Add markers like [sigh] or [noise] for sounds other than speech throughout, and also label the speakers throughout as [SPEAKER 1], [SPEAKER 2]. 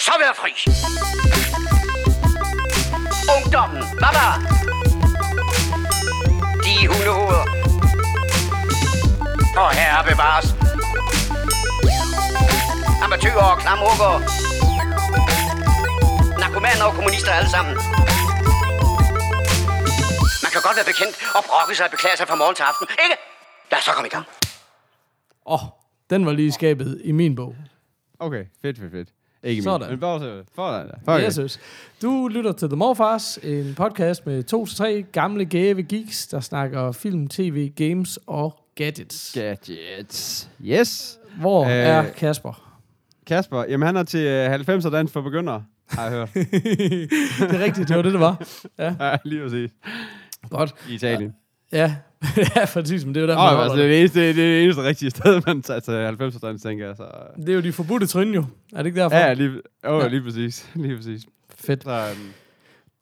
[SPEAKER 1] så være fri. Ungdommen, baba. De hundehoveder. Og herre bevares. Amatøger og klamrukker. Narkomaner og kommunister alle sammen. Man kan godt være bekendt og brokke sig og beklage sig fra morgen til aften, ikke? Lad os så komme i gang.
[SPEAKER 2] Åh, oh, den var lige skabet i min bog.
[SPEAKER 3] Okay, fedt, fedt, fedt. Ikke
[SPEAKER 2] Sådan.
[SPEAKER 3] min. Men bare så, for dig
[SPEAKER 2] yes. Du lytter til The Morfars, en podcast med to til tre gamle gave geeks, der snakker film, tv, games og gadgets.
[SPEAKER 3] Gadgets. Yes.
[SPEAKER 2] Hvor
[SPEAKER 3] Øh.
[SPEAKER 2] er Kasper?
[SPEAKER 3] Kasper, jamen han er til øh, 90'er dans for begyndere, har jeg hørt. [laughs]
[SPEAKER 2] det er rigtigt, det var det, det var. Ja,
[SPEAKER 3] ja, lige præcis.
[SPEAKER 2] godt.
[SPEAKER 3] I Italien.
[SPEAKER 2] Ja, [laughs] ja præcis, men det er jo der, man
[SPEAKER 3] oh,
[SPEAKER 2] holder
[SPEAKER 3] altså, det, er det, eneste, det er det eneste rigtige sted, man tager til 90'er dans, tænker jeg. Så.
[SPEAKER 2] det. er jo de forbudte trin jo. Er det ikke derfor?
[SPEAKER 3] Ja, lige, oh,
[SPEAKER 2] Ja.
[SPEAKER 3] lige præcis. Lige præcis.
[SPEAKER 2] Fedt.
[SPEAKER 3] Så, um,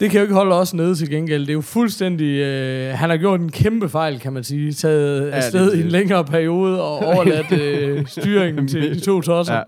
[SPEAKER 2] Det kan jo ikke holde os nede til gengæld. Det er jo fuldstændig... Øh, han har gjort en kæmpe fejl, kan man sige. Taget
[SPEAKER 3] Ja,
[SPEAKER 2] afsted i en længere periode og [laughs] overladt øh, styringen til de to tosser.
[SPEAKER 3] ja.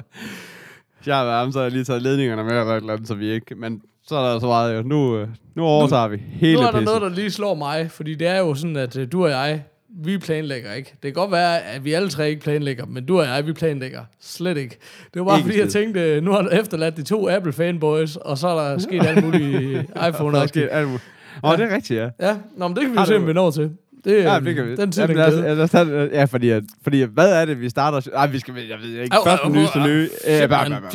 [SPEAKER 3] Jeg har været ham, så har jeg lige taget ledningerne med, eller et eller andet, så vi ikke... Men så er der så meget, jo. Nu, øh, nu overtager vi hele
[SPEAKER 2] Nu er der
[SPEAKER 3] pisset.
[SPEAKER 2] noget, der lige slår mig, fordi det er jo sådan, at øh, du og jeg, vi planlægger ikke. Det kan godt være, at vi alle tre ikke planlægger, men du og jeg, vi planlægger slet ikke. Det var bare
[SPEAKER 3] Ikke
[SPEAKER 2] fordi, jeg
[SPEAKER 3] skid.
[SPEAKER 2] tænkte, øh, nu har du efterladt de to Apple fanboys, og så er der sket [laughs] alt muligt iphone
[SPEAKER 3] Der er sket alt muligt. Åh, det er rigtigt, ja.
[SPEAKER 2] Ja, Nå, men det kan vi jo se, om vi når til. Det,
[SPEAKER 3] Ja, det kan vi.
[SPEAKER 2] Den tid,
[SPEAKER 3] Jamen,
[SPEAKER 2] den
[SPEAKER 3] lad os-
[SPEAKER 2] glæde.
[SPEAKER 3] ja, fordi, at, fordi hvad er det, vi starter? Nej, vi skal, jeg ved ikke,
[SPEAKER 2] Au,
[SPEAKER 3] først
[SPEAKER 2] au,
[SPEAKER 3] med nye.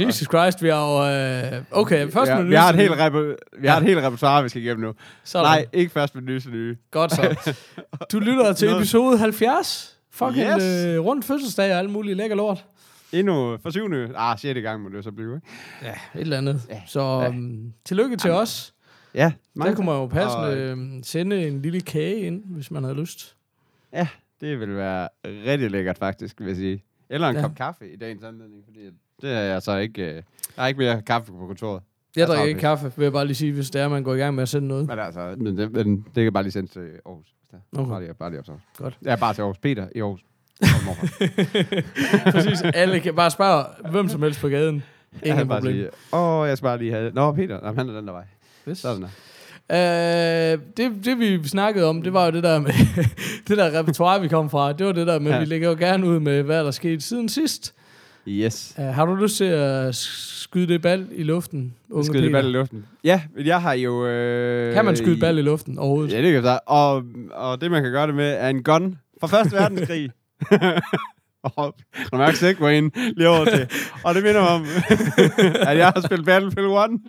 [SPEAKER 3] Øh,
[SPEAKER 2] Jesus Christ, vi har jo... Øh, okay, først
[SPEAKER 3] Ja,
[SPEAKER 2] med
[SPEAKER 3] vi har et helt
[SPEAKER 2] nye.
[SPEAKER 3] reper- vi har et helt repertoire, vi skal igennem nu.
[SPEAKER 2] Sådan.
[SPEAKER 3] Nej, ikke først med nyeste nye.
[SPEAKER 2] Godt så. [laughs] Du lytter til episode 70. Fucking
[SPEAKER 3] Yes.
[SPEAKER 2] øh, rundt fødselsdag og alt muligt lækker lort.
[SPEAKER 3] Endnu for syvende, ah, sjette gang må det så blive, ikke?
[SPEAKER 2] Ja, et eller andet.
[SPEAKER 3] Ja.
[SPEAKER 2] Så
[SPEAKER 3] Ja.
[SPEAKER 2] um, tillykke til os.
[SPEAKER 3] Ja,
[SPEAKER 2] Der kunne man jo passende
[SPEAKER 3] Og-
[SPEAKER 2] øh, sende en lille kage ind, hvis man havde lyst.
[SPEAKER 3] Ja, det vil være rigtig lækkert faktisk, vil jeg sige. Eller en
[SPEAKER 2] Ja.
[SPEAKER 3] kop kaffe i dagens anledning, fordi det er jeg så ikke... Øh, der er ikke mere kaffe på kontoret.
[SPEAKER 2] Jeg drikker ikke kaffe, vil jeg bare lige sige, hvis det er, man går i gang med at sende noget.
[SPEAKER 3] Men altså, men det, men det kan bare lige sendes til Aarhus.
[SPEAKER 2] Okay.
[SPEAKER 3] Bare lige, bare lige op til Aarhus.
[SPEAKER 2] Godt.
[SPEAKER 3] Ja, bare til Aarhus. Peter i Aarhus. [laughs]
[SPEAKER 2] Præcis, alle kan bare spørge hvem som helst på gaden. Ingen problem.
[SPEAKER 3] sige, åh, jeg skal bare lige have... Nå, Peter, Jamen, han er den der vej.
[SPEAKER 2] Yes.
[SPEAKER 3] Sådan der.
[SPEAKER 2] Øh, det, det vi snakkede om, det var jo det der med [laughs] det der repertoire, vi kom fra. Det var det der med, ja. Vi lægger jo gerne ud med, hvad der skete siden sidst.
[SPEAKER 3] Yes.
[SPEAKER 2] Uh, har du lyst til at skyde det bal i luften, unge
[SPEAKER 3] Skyde
[SPEAKER 2] Peter?
[SPEAKER 3] ball i luften. Ja, jeg har jo... Øh,
[SPEAKER 2] Kan man skyde bal i luften overhovedet?
[SPEAKER 3] Ja, det kan jeg og, og det, man kan gøre det med, er en gun fra Første [laughs] Verdenskrig. [laughs] og du mærker segwayen lige over til. Og det minder mig om, at jeg har spillet Battlefield 1.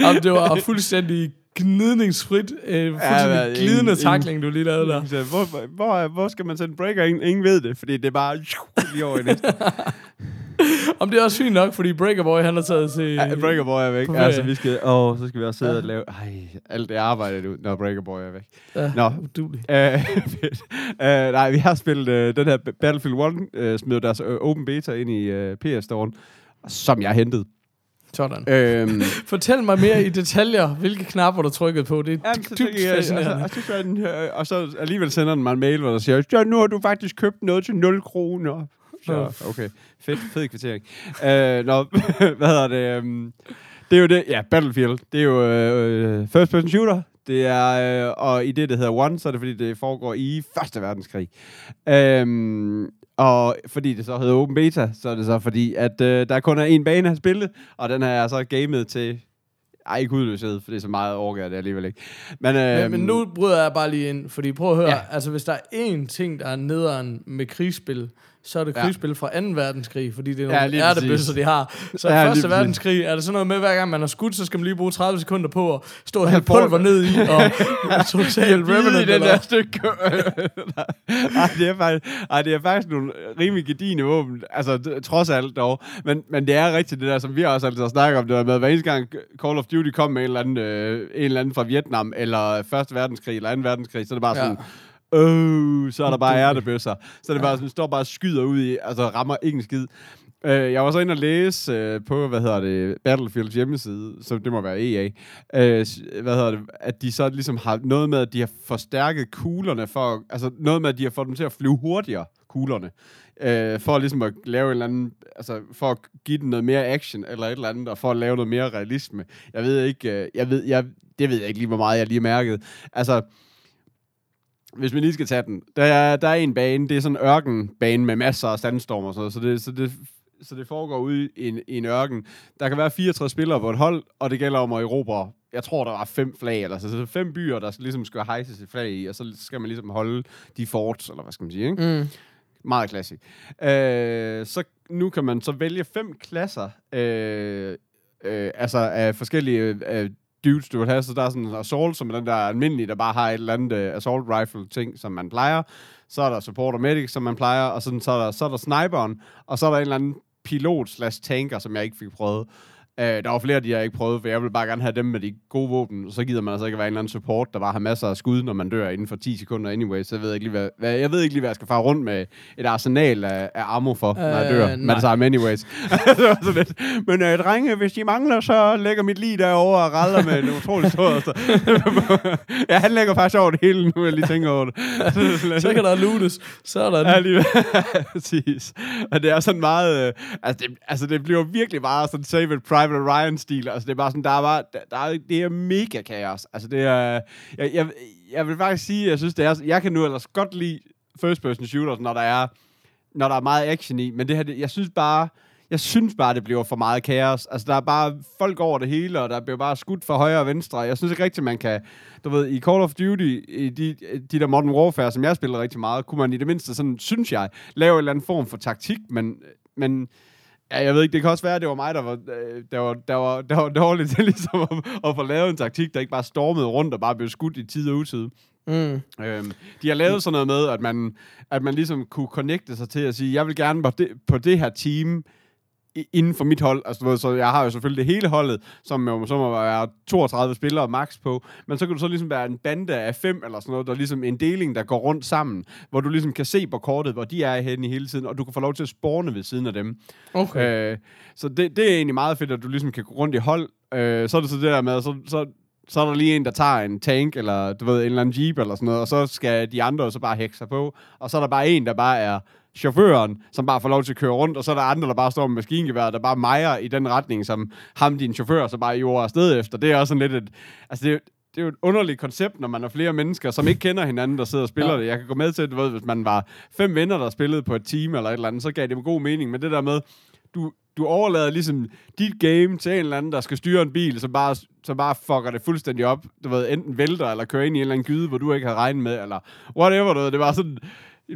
[SPEAKER 2] Jamen, det var fuldstændig gnidningsfrit, øh, fuldstændig
[SPEAKER 3] hvad,
[SPEAKER 2] glidende
[SPEAKER 3] ingen-
[SPEAKER 2] takling, du lige lavede der.
[SPEAKER 3] Så hvor, hvor, hvor skal man sende breaker? Ingen, ingen ved det, fordi det er bare lige over i næste. [laughs]
[SPEAKER 2] Om det er også fint nok, fordi Breaker Boy, han har taget til...
[SPEAKER 3] Ja, Breaker Boy er væk. Altså, vi skal, åh, så skal vi også sidde
[SPEAKER 2] Ja.
[SPEAKER 3] og lave ej, alt det arbejde, du, når Breaker Boy er væk.
[SPEAKER 2] Ja,
[SPEAKER 3] Nå.
[SPEAKER 2] udulig.
[SPEAKER 3] Uh, [laughs] fedt. Uh, nej, vi har spillet uh, den her Battlefield 1, uh, smidt deres uh, open beta ind i uh, PS-storen, som jeg hentede.
[SPEAKER 2] Sådan.
[SPEAKER 3] Øhm, [laughs]
[SPEAKER 2] Fortæl mig mere i detaljer, hvilke knapper du trykkede på. Det er
[SPEAKER 3] Jamen, så
[SPEAKER 2] dybt
[SPEAKER 3] jeg, altså,
[SPEAKER 2] fascinerende.
[SPEAKER 3] og, så, så, den, øh, og så alligevel sender den mig en mail, hvor der siger, ja, nu har du faktisk købt noget til 0 kroner. Så, okay, fedt, fed kvittering. uh, nå, [laughs] hvad hedder det? Um, det er jo det, ja, Battlefield. Det er jo uh, first person shooter. Det er, uh, og i det, der hedder One, så er det fordi, det foregår i Første Verdenskrig. Um, og fordi det så hedder Open Beta, så er det så fordi, at uh, der kun er en bane at spille, og den har jeg så gamet til ej, ikke udløshed, for det er så meget overgår det alligevel ikke. Men,
[SPEAKER 2] Men,
[SPEAKER 3] øhm,
[SPEAKER 2] men nu bryder jeg bare lige ind, fordi prøv at høre. Ja. altså hvis der er én ting, der er nederen med krigsspil, så er det
[SPEAKER 3] Ja.
[SPEAKER 2] krigsspil fra 2. verdenskrig, fordi det er
[SPEAKER 3] Ja,
[SPEAKER 2] nogle
[SPEAKER 3] lige
[SPEAKER 2] ærtebøsser, de har. Så
[SPEAKER 3] Ja,
[SPEAKER 2] ja,
[SPEAKER 3] lige
[SPEAKER 2] første
[SPEAKER 3] præcis.
[SPEAKER 2] verdenskrig, er der sådan noget med, hver gang man har skudt, så skal man lige bruge 30 sekunder på at stå og hælde
[SPEAKER 3] pulver.
[SPEAKER 2] ned i, og total
[SPEAKER 3] Bide
[SPEAKER 2] revenant.
[SPEAKER 3] i den
[SPEAKER 2] eller-
[SPEAKER 3] der stykke. [laughs] ej, det er faktisk, ej, det er faktisk nogle rimelig gedigende våben, altså trods alt dog. Men, men det er rigtigt det der, som vi også altid har snakket om, det var med, hver eneste gang Call of Duty kom med en eller anden, øh, en eller anden fra Vietnam, eller Første Verdenskrig, eller Anden Verdenskrig, så er det bare
[SPEAKER 2] Ja.
[SPEAKER 3] Øh, så er der bare [laughs] ærtebøsser. Så det bare sådan, står bare og skyder ud i, altså rammer ikke en skid. Øh, jeg var så inde og læse øh, på, hvad hedder det, Battlefields hjemmeside, så det må være EA, øh, hvad hedder det, at de så ligesom har noget med, at de har forstærket kuglerne for, altså noget med, at de har fået dem til at flyve hurtigere, kuglerne. Øh, for ligesom at lave en eller anden, altså for at give den noget mere action, eller et eller andet, og for at lave noget mere realisme. Jeg ved ikke, øh, jeg ved, jeg, det ved jeg ikke lige, hvor meget jeg lige mærket. Altså, hvis vi lige skal tage den, der er, der er en bane, det er sådan en ørkenbane med masser af sandstorm og sådan noget, så det, så det, så det foregår ude i en, i en ørken. Der kan være 64 spillere på et hold, og det gælder om at erobre, jeg tror, der var fem flag, eller så, så fem byer, der ligesom skal hejses et flag i, og så skal man ligesom holde de forts, eller hvad skal man sige, ikke?
[SPEAKER 2] Mm.
[SPEAKER 3] Meget klassisk. Øh, så nu kan man så vælge fem klasser, øh, øh, altså af forskellige øh, dudes, du vil have. Så der er sådan en assault, som er den der almindelige, der bare har et eller andet uh, assault rifle ting, som man plejer. Så er der support og medic, som man plejer, og sådan, så, er der, så er der sniperen, og så er der en eller anden pilot slash tanker, som jeg ikke fik prøvet. Uh, der var flere af de, jeg ikke prøvede, for jeg vil bare gerne have dem med de gode våben. Så gider man altså ikke være en eller anden support, der bare har masser af skud, når man dør inden for 10 sekunder anyway. Så jeg ved ikke lige, hvad, hvad, jeg ved ikke lige, hvad jeg skal fare rundt med et arsenal af, af ammo for, når jeg dør.
[SPEAKER 2] Øh,
[SPEAKER 3] det samme anyways. [laughs] sådan lidt. Men uh, drenge, hvis de mangler, så lægger mit lige derovre og raller med en utrolig stor... [laughs] Så. [laughs] ja, han lægger faktisk over det hele, nu jeg lige tænker over det.
[SPEAKER 2] Så kan der lootes. Sådan.
[SPEAKER 3] Ja, lige præcis. Og det er sådan meget... Øh, altså, det, altså, det bliver virkelig bare sådan Save It Private Ryan-stil. Altså, det er bare sådan, der er bare... Der, der er, det er mega kaos. Altså, det er... Jeg, jeg, jeg vil faktisk sige, jeg synes, det er... Jeg kan nu ellers godt lide first-person shooters, når der er når der er meget action i, men det her, det, jeg synes bare, jeg synes bare, det bliver for meget kaos. Altså, der er bare folk over det hele, og der bliver bare skudt fra højre og venstre. Jeg synes ikke rigtigt, man kan... Du ved, i Call of Duty, i de, de der Modern Warfare, som jeg spiller rigtig meget, kunne man i det mindste sådan, synes jeg, lave en eller anden form for taktik, men, men Ja, jeg ved ikke, det kan også være, at det var mig, der var, øh, der var, der var, der var dårligt til ligesom at, at få lavet en taktik, der ikke bare stormede rundt og bare blev skudt i tid og utid.
[SPEAKER 2] Mm.
[SPEAKER 3] Øhm, de har lavet sådan noget med, at man, at man ligesom kunne connecte sig til at sige, jeg vil gerne på det, på det her team inden for mit hold. Altså, du ved, så jeg har jo selvfølgelig det hele holdet, som jo så må være 32 spillere max på, men så kan du så ligesom være en bande af fem eller sådan noget, der er ligesom en deling, der går rundt sammen, hvor du ligesom kan se på kortet, hvor de er henne i hele tiden, og du kan få lov til at spawne ved siden af dem.
[SPEAKER 2] Okay.
[SPEAKER 3] Øh, så det, det er egentlig meget fedt, at du ligesom kan gå rundt i hold. Øh, så er det så det der med, så, så, så er der lige en, der tager en tank, eller du ved, en eller anden jeep, eller sådan noget, og så skal de andre så bare hække sig på. Og så er der bare en, der bare er chaufføren, som bare får lov til at køre rundt, og så er der andre, der bare står med maskingevær, der bare mejer i den retning, som ham, din chauffør, så bare jord afsted efter. Det er også sådan lidt et... Altså, det, det er jo et underligt koncept, når man er flere mennesker, som ikke kender hinanden, der sidder og spiller
[SPEAKER 2] Ja.
[SPEAKER 3] det. Jeg kan gå med til, at du ved, hvis man var fem venner, der spillede på et team eller et eller andet, så gav det en god mening. Men det der med, du, du overlader ligesom dit game til en eller anden, der skal styre en bil, som bare, som bare fucker det fuldstændig op. Du ved, enten vælter eller kører ind i en eller anden gyde, hvor du ikke har regnet med, eller whatever, du ved. Det var sådan...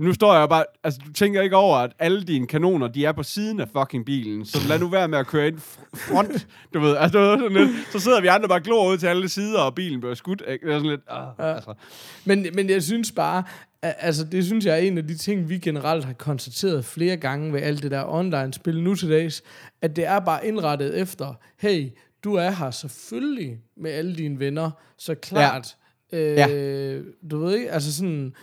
[SPEAKER 3] Nu står jeg bare... Altså, du tænker ikke over, at alle dine kanoner, de er på siden af fucking bilen. Så lad nu være med at køre ind fr- front, du ved. Altså, sådan lidt, så sidder vi andre bare glor ud til alle sider, og bilen bliver skudt. Ikke? Det er sådan lidt... Ah,
[SPEAKER 2] Ja.
[SPEAKER 3] altså.
[SPEAKER 2] Men, men jeg synes bare, altså det synes jeg er en af de ting, vi generelt har konstateret flere gange ved alt det der online-spil nu til dags, at det er bare indrettet efter, hey, du er her selvfølgelig med alle dine venner, så klart, ja. øh, du ved ikke, altså sådan,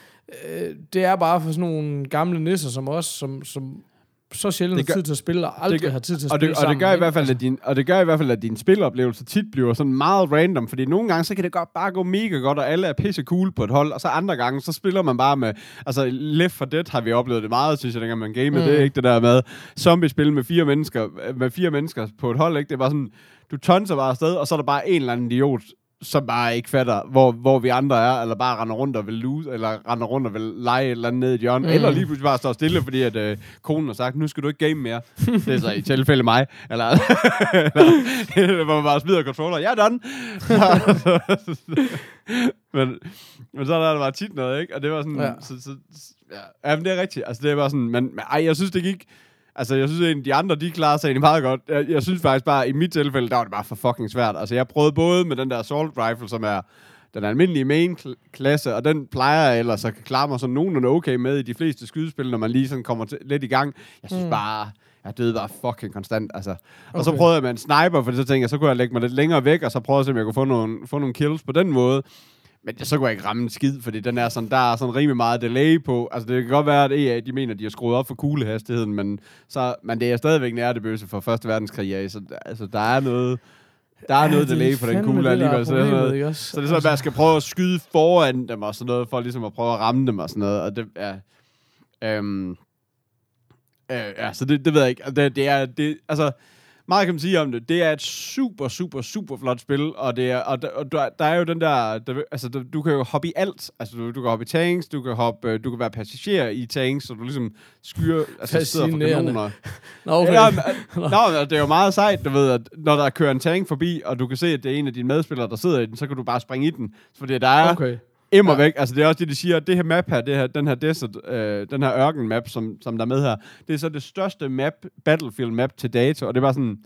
[SPEAKER 2] øh, det er bare for sådan nogle gamle nisser som os, som, som så sjældent
[SPEAKER 3] gør-
[SPEAKER 2] tid til at spille, og aldrig
[SPEAKER 3] gør-
[SPEAKER 2] har tid til at
[SPEAKER 3] og
[SPEAKER 2] spille
[SPEAKER 3] det, og
[SPEAKER 2] sammen.
[SPEAKER 3] det gør i hvert fald,
[SPEAKER 2] Altså,
[SPEAKER 3] at din, og det gør i hvert fald, at din spiloplevelse tit bliver sådan meget random, fordi nogle gange, så kan det godt bare gå mega godt, og alle er pisse cool på et hold, og så andre gange, så spiller man bare med, altså Left 4 Dead har vi oplevet det meget, synes jeg, dengang man gamede,
[SPEAKER 2] Mm.
[SPEAKER 3] mm. det er ikke det der med zombie-spil med fire mennesker, med fire mennesker på et hold, ikke? Det er bare sådan, du tonser bare afsted, og så er der bare en eller anden idiot, som bare ikke fatter, hvor, hvor vi andre er, eller bare render rundt og vil lose, eller render rundt og vil lege et eller andet ned i et hjørne,
[SPEAKER 2] Mm.
[SPEAKER 3] eller lige pludselig bare står stille, fordi at øh, konen har sagt, nu skal du ikke game mere. [laughs] det er så i tilfælde mig, eller, [laughs] eller [laughs] hvor man bare smider controller, er done. men, men så er der bare tit noget, ikke? Og det var sådan,
[SPEAKER 2] Ja.
[SPEAKER 3] ja. så, så, så ja, men det er rigtigt. Altså, det var sådan, men, men ej, jeg synes, det gik, Altså, jeg synes egentlig, de andre, de klarer sig egentlig meget godt. Jeg, jeg synes faktisk bare, i mit tilfælde, der var det bare for fucking svært. Altså, jeg prøvede både med den der assault rifle, som er den almindelige main-klasse, og den plejer jeg ellers at klare mig sådan nogenlunde okay med i de fleste skydespil, når man lige sådan kommer til, lidt i gang. Jeg synes
[SPEAKER 2] Mm.
[SPEAKER 3] bare, jeg døde bare fucking konstant, altså. Og så prøvede jeg med en sniper, for så tænkte jeg, så kunne jeg lægge mig lidt længere væk, og så prøvede jeg om jeg kunne få nogle, få nogle kills på den måde. Men så kunne jeg ikke ramme en skid, fordi den er sådan, der er sådan rimelig meget delay på. Altså, det kan godt være, at EA, de mener, de har skruet op for kuglehastigheden, men, så, men det er stadigvæk nærdebøse for Første Verdenskrig, ja, så altså, der er noget, der er noget
[SPEAKER 2] det
[SPEAKER 3] delay på den kugle
[SPEAKER 2] er
[SPEAKER 3] alligevel. Så det er sådan noget,
[SPEAKER 2] også?
[SPEAKER 3] så det er sådan, at man skal prøve at skyde foran dem og sådan noget, for ligesom at prøve at ramme dem og sådan noget. Og det, ja. Øhm, øh, ja, så det, det ved jeg ikke. Det, det er, det, altså, meget kan man sige om det. Det er et super, super, super flot spil, og, det er, og, der, og der, der er jo den der, der altså der, du kan jo hoppe i alt. Altså du, du kan hoppe i tanks, du kan hoppe, øh, du kan være passager i tanks, så du ligesom skyer, altså sidder for kanoner.
[SPEAKER 2] Nå, okay.
[SPEAKER 3] Ja, [laughs] men, nå, det er jo meget sejt, du ved, at når der kører en tank forbi, og du kan se, at det er en af dine medspillere, der sidder i den, så kan du bare springe i den. Fordi der er
[SPEAKER 2] okay.
[SPEAKER 3] Immer væk. Altså, det er også det, de siger, at det her map her, det her, den her desert, øh, den her ørken-map, som, som der er med her, det er så det største map, Battlefield-map til dato, og det bare sådan,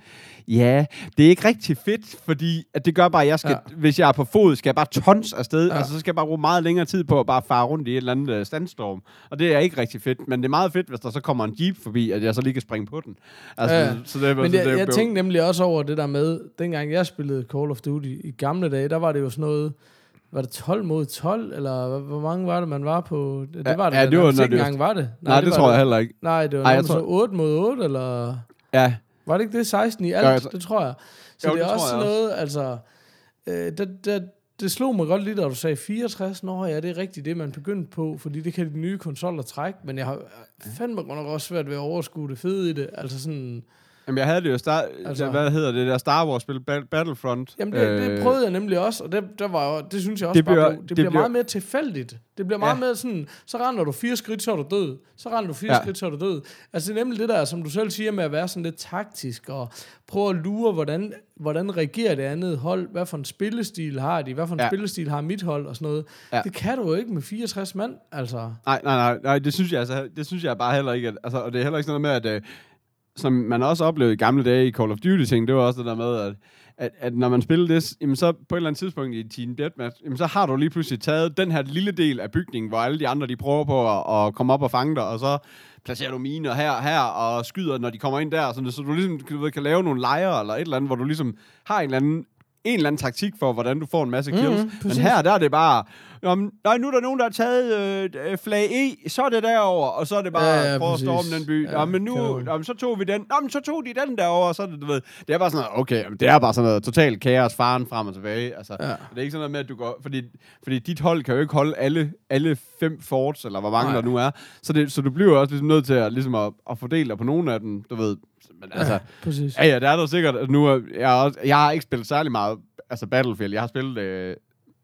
[SPEAKER 3] ja, det er ikke rigtig fedt, fordi at det gør bare, at jeg skal,
[SPEAKER 2] Ja.
[SPEAKER 3] ja. hvis jeg er på fod, skal jeg bare tons afsted,
[SPEAKER 2] Ja.
[SPEAKER 3] ja. altså så skal jeg bare bruge meget længere tid på at bare fare rundt i et eller andet øh, standstorm, og det er ikke rigtig fedt, men det er meget fedt, hvis der så kommer en jeep forbi, at jeg så lige kan springe på den. Altså,
[SPEAKER 2] Ja.
[SPEAKER 3] så det, er-
[SPEAKER 2] Men
[SPEAKER 3] så
[SPEAKER 2] jeg,
[SPEAKER 3] det,
[SPEAKER 2] jeg tænkte nemlig også over det der med, dengang jeg spillede Call of Duty i gamle dage, der var det jo sådan noget, var det 12 mod 12, eller hvor- mange var det, man var på? Det, det
[SPEAKER 3] Ja,
[SPEAKER 2] var det,
[SPEAKER 3] ja, det var,
[SPEAKER 2] det
[SPEAKER 3] når
[SPEAKER 2] ikke
[SPEAKER 3] det-
[SPEAKER 2] engang var det.
[SPEAKER 3] Nej, det,
[SPEAKER 2] var
[SPEAKER 3] tror jeg heller ikke.
[SPEAKER 2] Nej, det var
[SPEAKER 3] Ej, jeg tror-
[SPEAKER 2] 8 mod 8, eller...
[SPEAKER 3] Ja,
[SPEAKER 2] Var det ikke det 16 i alt?
[SPEAKER 3] Jo, jeg
[SPEAKER 2] det tror jeg. Så
[SPEAKER 3] Jo,
[SPEAKER 2] det er
[SPEAKER 3] det
[SPEAKER 2] også sådan noget, altså... Øh, det, det, det slog mig godt lidt, da du sagde 64. Nå ja, det er rigtigt det, man begyndte på, fordi det kan de nye konsoller trække, men jeg har fandme godt nok også svært ved at overskue det fede i det. Altså sådan...
[SPEAKER 3] Jamen, jeg havde det jo, star-
[SPEAKER 2] Altså-
[SPEAKER 3] hvad hedder det der Star Wars-spil, Ba- Battlefront.
[SPEAKER 2] Jamen, det, det
[SPEAKER 3] Øh,
[SPEAKER 2] prøvede jeg nemlig også, og det, der var, det synes jeg også
[SPEAKER 3] Det
[SPEAKER 2] det bliver, bare, det,
[SPEAKER 3] det
[SPEAKER 2] bliver
[SPEAKER 3] bliver-
[SPEAKER 2] meget mere tilfældigt. Det bliver meget
[SPEAKER 3] Ja.
[SPEAKER 2] mere sådan, så render du fire skridt, så er du død. Så render du fire
[SPEAKER 3] Ja.
[SPEAKER 2] skridt, så er du død. Altså det er nemlig det der, som du selv siger med at være sådan lidt taktisk, og prøve at lure, hvordan, hvordan reagerer det andet hold, hvad for en spillestil har de, hvad for en ja. Spillestil har mit hold, og sådan noget. Ja. Det kan du jo ikke med 64 mand, altså.
[SPEAKER 3] Nej, nej, nej, nej, det synes jeg altså, det synes jeg bare heller ikke, at, altså, og det er heller ikke sådan noget med, at, øh, som man også oplevede i gamle dage i Call of Duty ting, det var også det der med, at, at, at når man spiller det, jamen så på et eller andet tidspunkt i Team Deathmatch, jamen så har du lige pludselig taget den her lille del af bygningen, hvor alle de andre, de prøver på at, at komme op og fange dig, og så placerer du miner her og her, og skyder, når de kommer ind der, sådan, så du ligesom du ved, kan lave nogle lejre, eller et eller andet, hvor du ligesom har en eller anden en eller anden taktik for, hvordan du får en masse kills.
[SPEAKER 2] Mhm,
[SPEAKER 3] Mm-hmm. Men her, der er det bare, Jamen, nej, nu er der nogen, der har taget øh, øh, flag E, så er det derover og så er det bare
[SPEAKER 2] Ja,
[SPEAKER 3] ja, prøve at storme den by.
[SPEAKER 2] Ja,
[SPEAKER 3] men nu, jamen, så tog vi den. Jamen, så tog de den derover og så er det, du ved, det er bare sådan noget, okay, det er bare sådan noget totalt kaos, faren frem og tilbage. Altså,
[SPEAKER 2] Ja.
[SPEAKER 3] Det er ikke sådan noget med, at du går, fordi, fordi dit hold kan jo ikke holde alle, alle fem forts, eller hvor mange
[SPEAKER 2] Nej.
[SPEAKER 3] der nu er. Så, det, så du bliver også ligesom nødt til at, ligesom at, at fordele dig på nogle af dem, du ved. Men altså,
[SPEAKER 2] ja, præcis.
[SPEAKER 3] Ja, ja, det er der sikkert. at Nu er, jeg, er også, jeg har ikke spillet særlig meget altså Battlefield. Jeg har spillet... Øh,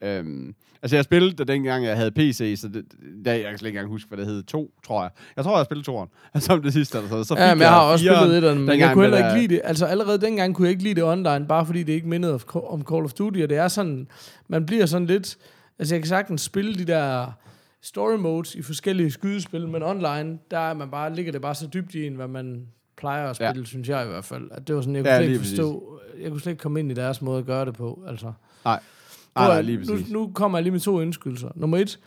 [SPEAKER 3] øhm, altså, jeg spillede det dengang, jeg havde PC, så det, der, jeg kan slet ikke engang huske, hvad det hed. To, tror jeg. Jeg tror, jeg spillede toeren. [laughs] Som det sidste. Altså, så fik
[SPEAKER 2] Ja, men jeg har også spillet et, men jeg kunne heller ikke lide det. Altså allerede dengang kunne jeg ikke lide det online, bare fordi det ikke mindede om Call of Duty, og det er sådan, man bliver sådan lidt, altså jeg kan sagtens spille de der story modes i forskellige skydespil, men online, der er man bare, ligger det bare så dybt i en, hvad man plejer at spille, ja. synes jeg i hvert fald. At det var sådan, jeg kunne
[SPEAKER 3] Ja,
[SPEAKER 2] slet ikke forstå, jeg kunne slet ikke komme ind i deres måde at gøre det på, altså.
[SPEAKER 3] Nej. Nej,
[SPEAKER 2] Prøv
[SPEAKER 3] nej,
[SPEAKER 2] at-
[SPEAKER 3] lige
[SPEAKER 2] nu,
[SPEAKER 3] præcis.
[SPEAKER 2] nu kommer jeg lige med to indskydelser. Nummer et,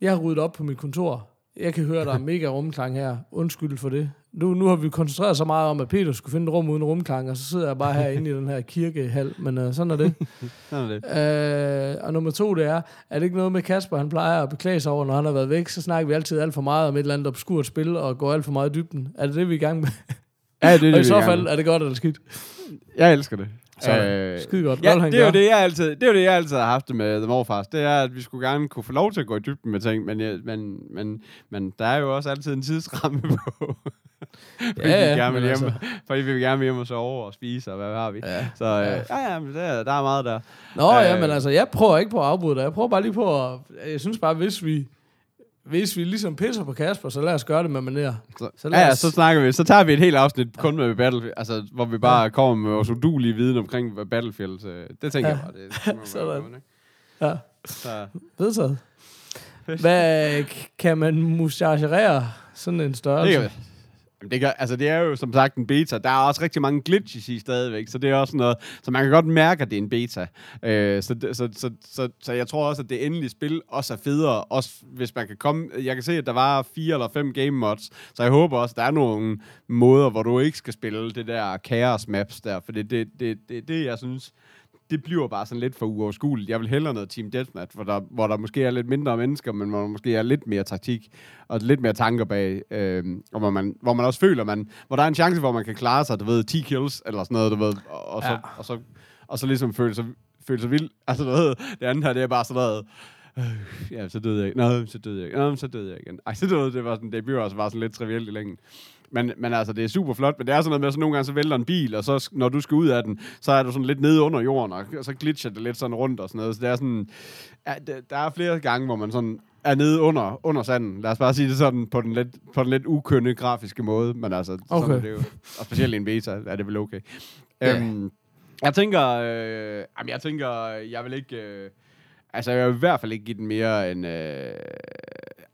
[SPEAKER 2] jeg har ryddet op på mit kontor. Jeg kan høre, der er [laughs] mega rumklang her. Undskyld for det. Nu, nu har vi koncentreret så meget om, at Peter skulle finde et rum uden rumklang, og så sidder jeg bare herinde i den her kirkehal, men uh, sådan er det. [laughs]
[SPEAKER 3] Sådan er det.
[SPEAKER 2] uh, og nummer to, det er, er det ikke noget med Kasper, han plejer at beklage sig over, når han har været væk, så snakker vi altid alt for meget om et eller andet obskurt spil, og går alt for meget i dybden. Er det det, vi er i gang med?
[SPEAKER 3] Ja, det er
[SPEAKER 2] og
[SPEAKER 3] det,
[SPEAKER 2] i
[SPEAKER 3] vi
[SPEAKER 2] så fald, er det godt eller skidt?
[SPEAKER 3] Jeg elsker det.
[SPEAKER 2] Sådan. Skide godt.
[SPEAKER 3] Ja,
[SPEAKER 2] Godt, han
[SPEAKER 3] det er, jo det, jeg altid, det er jo det, jeg altid har haft det med The Morfars. Det er, at vi skulle gerne kunne få lov til at gå i dybden med ting, men, jeg, men, men, men der er jo også altid en tidsramme [laughs] på. fordi
[SPEAKER 2] Ja, ja,
[SPEAKER 3] vi gerne vil
[SPEAKER 2] men
[SPEAKER 3] hjem,
[SPEAKER 2] altså-
[SPEAKER 3] fordi vi vil gerne vil hjem og sove og spise, og hvad har vi.
[SPEAKER 2] Ja.
[SPEAKER 3] Så øh, ja, ja, men det er, der er meget der.
[SPEAKER 2] Nå ja,
[SPEAKER 3] Øh.
[SPEAKER 2] men altså, jeg prøver ikke på at afbryde dig. Jeg prøver bare lige på at... Jeg synes bare, hvis vi... Hvis vi ligesom pisser på Kasper, så lad os gøre det med manér.
[SPEAKER 3] Så,
[SPEAKER 2] Så lad
[SPEAKER 3] ja, ja,
[SPEAKER 2] os-
[SPEAKER 3] så snakker vi. Så tager vi et helt afsnit kun med Battlefield, altså, hvor vi bare kommer med vores udulige viden omkring Battlefield. øh, Det tænker
[SPEAKER 2] Ja.
[SPEAKER 3] jeg bare. Det, det må [laughs]
[SPEAKER 2] Sådan.
[SPEAKER 3] ikke?
[SPEAKER 2] Ja,
[SPEAKER 3] Så,
[SPEAKER 2] vedtaget. Hvad kan man mustacherere sådan en
[SPEAKER 3] det,
[SPEAKER 2] størrelse?
[SPEAKER 3] kan, Jamen, det, gør, altså, det er jo som sagt en beta. Der er også rigtig mange glitches i stadigvæk, så det er også noget, så man kan godt mærke, at det er en beta. Øh, så, så, så, så, så, jeg tror også, at det endelige spil også er federe, også hvis man kan komme... Jeg kan se, at der var fire eller fem game mods, så jeg håber også, at der er nogle måder, hvor du ikke skal spille det der chaos maps der, for det det, det, det, det jeg synes, det bliver bare sådan lidt for uoverskueligt. Jeg vil hellere noget Team Deathmatch, hvor der, hvor der måske er lidt mindre mennesker, men hvor der måske er lidt mere taktik og lidt mere tanker bag, øh, og hvor man, hvor man også føler, man, hvor der er en chance, hvor man kan klare sig, du ved, 10 kills eller sådan noget, du ved, og, og, så,
[SPEAKER 2] Ja.
[SPEAKER 3] og, så, og så ligesom føle sig, føle sig vild. [laughs] Altså, du ved, det andet her, det er bare sådan noget, Øh, ja, så døde jeg ikke. Nå, så døde jeg ikke. Nå, så døde jeg igen. Ej, så døde det var sådan, det bliver også bare sådan lidt trivielt i længden. Men, men altså, det er super flot, men det er sådan noget med, at så nogle gange så vælter en bil, og så når du skal ud af den, så er du sådan lidt nede under jorden, og, så glitcher det lidt sådan rundt og sådan noget. Så det er sådan, ja, der, er flere gange, hvor man sådan er nede under, under sanden. Lad os bare sige det sådan på den lidt, på den lidt ukønne grafiske måde, men altså,
[SPEAKER 2] Okay.
[SPEAKER 3] sådan er det jo. Og specielt i en beta er det vel okay.
[SPEAKER 2] Ja.
[SPEAKER 3] Øhm, jeg tænker, øh, jamen, jeg tænker, jeg vil ikke, øh, altså jeg vil i hvert fald ikke give den mere end, øh,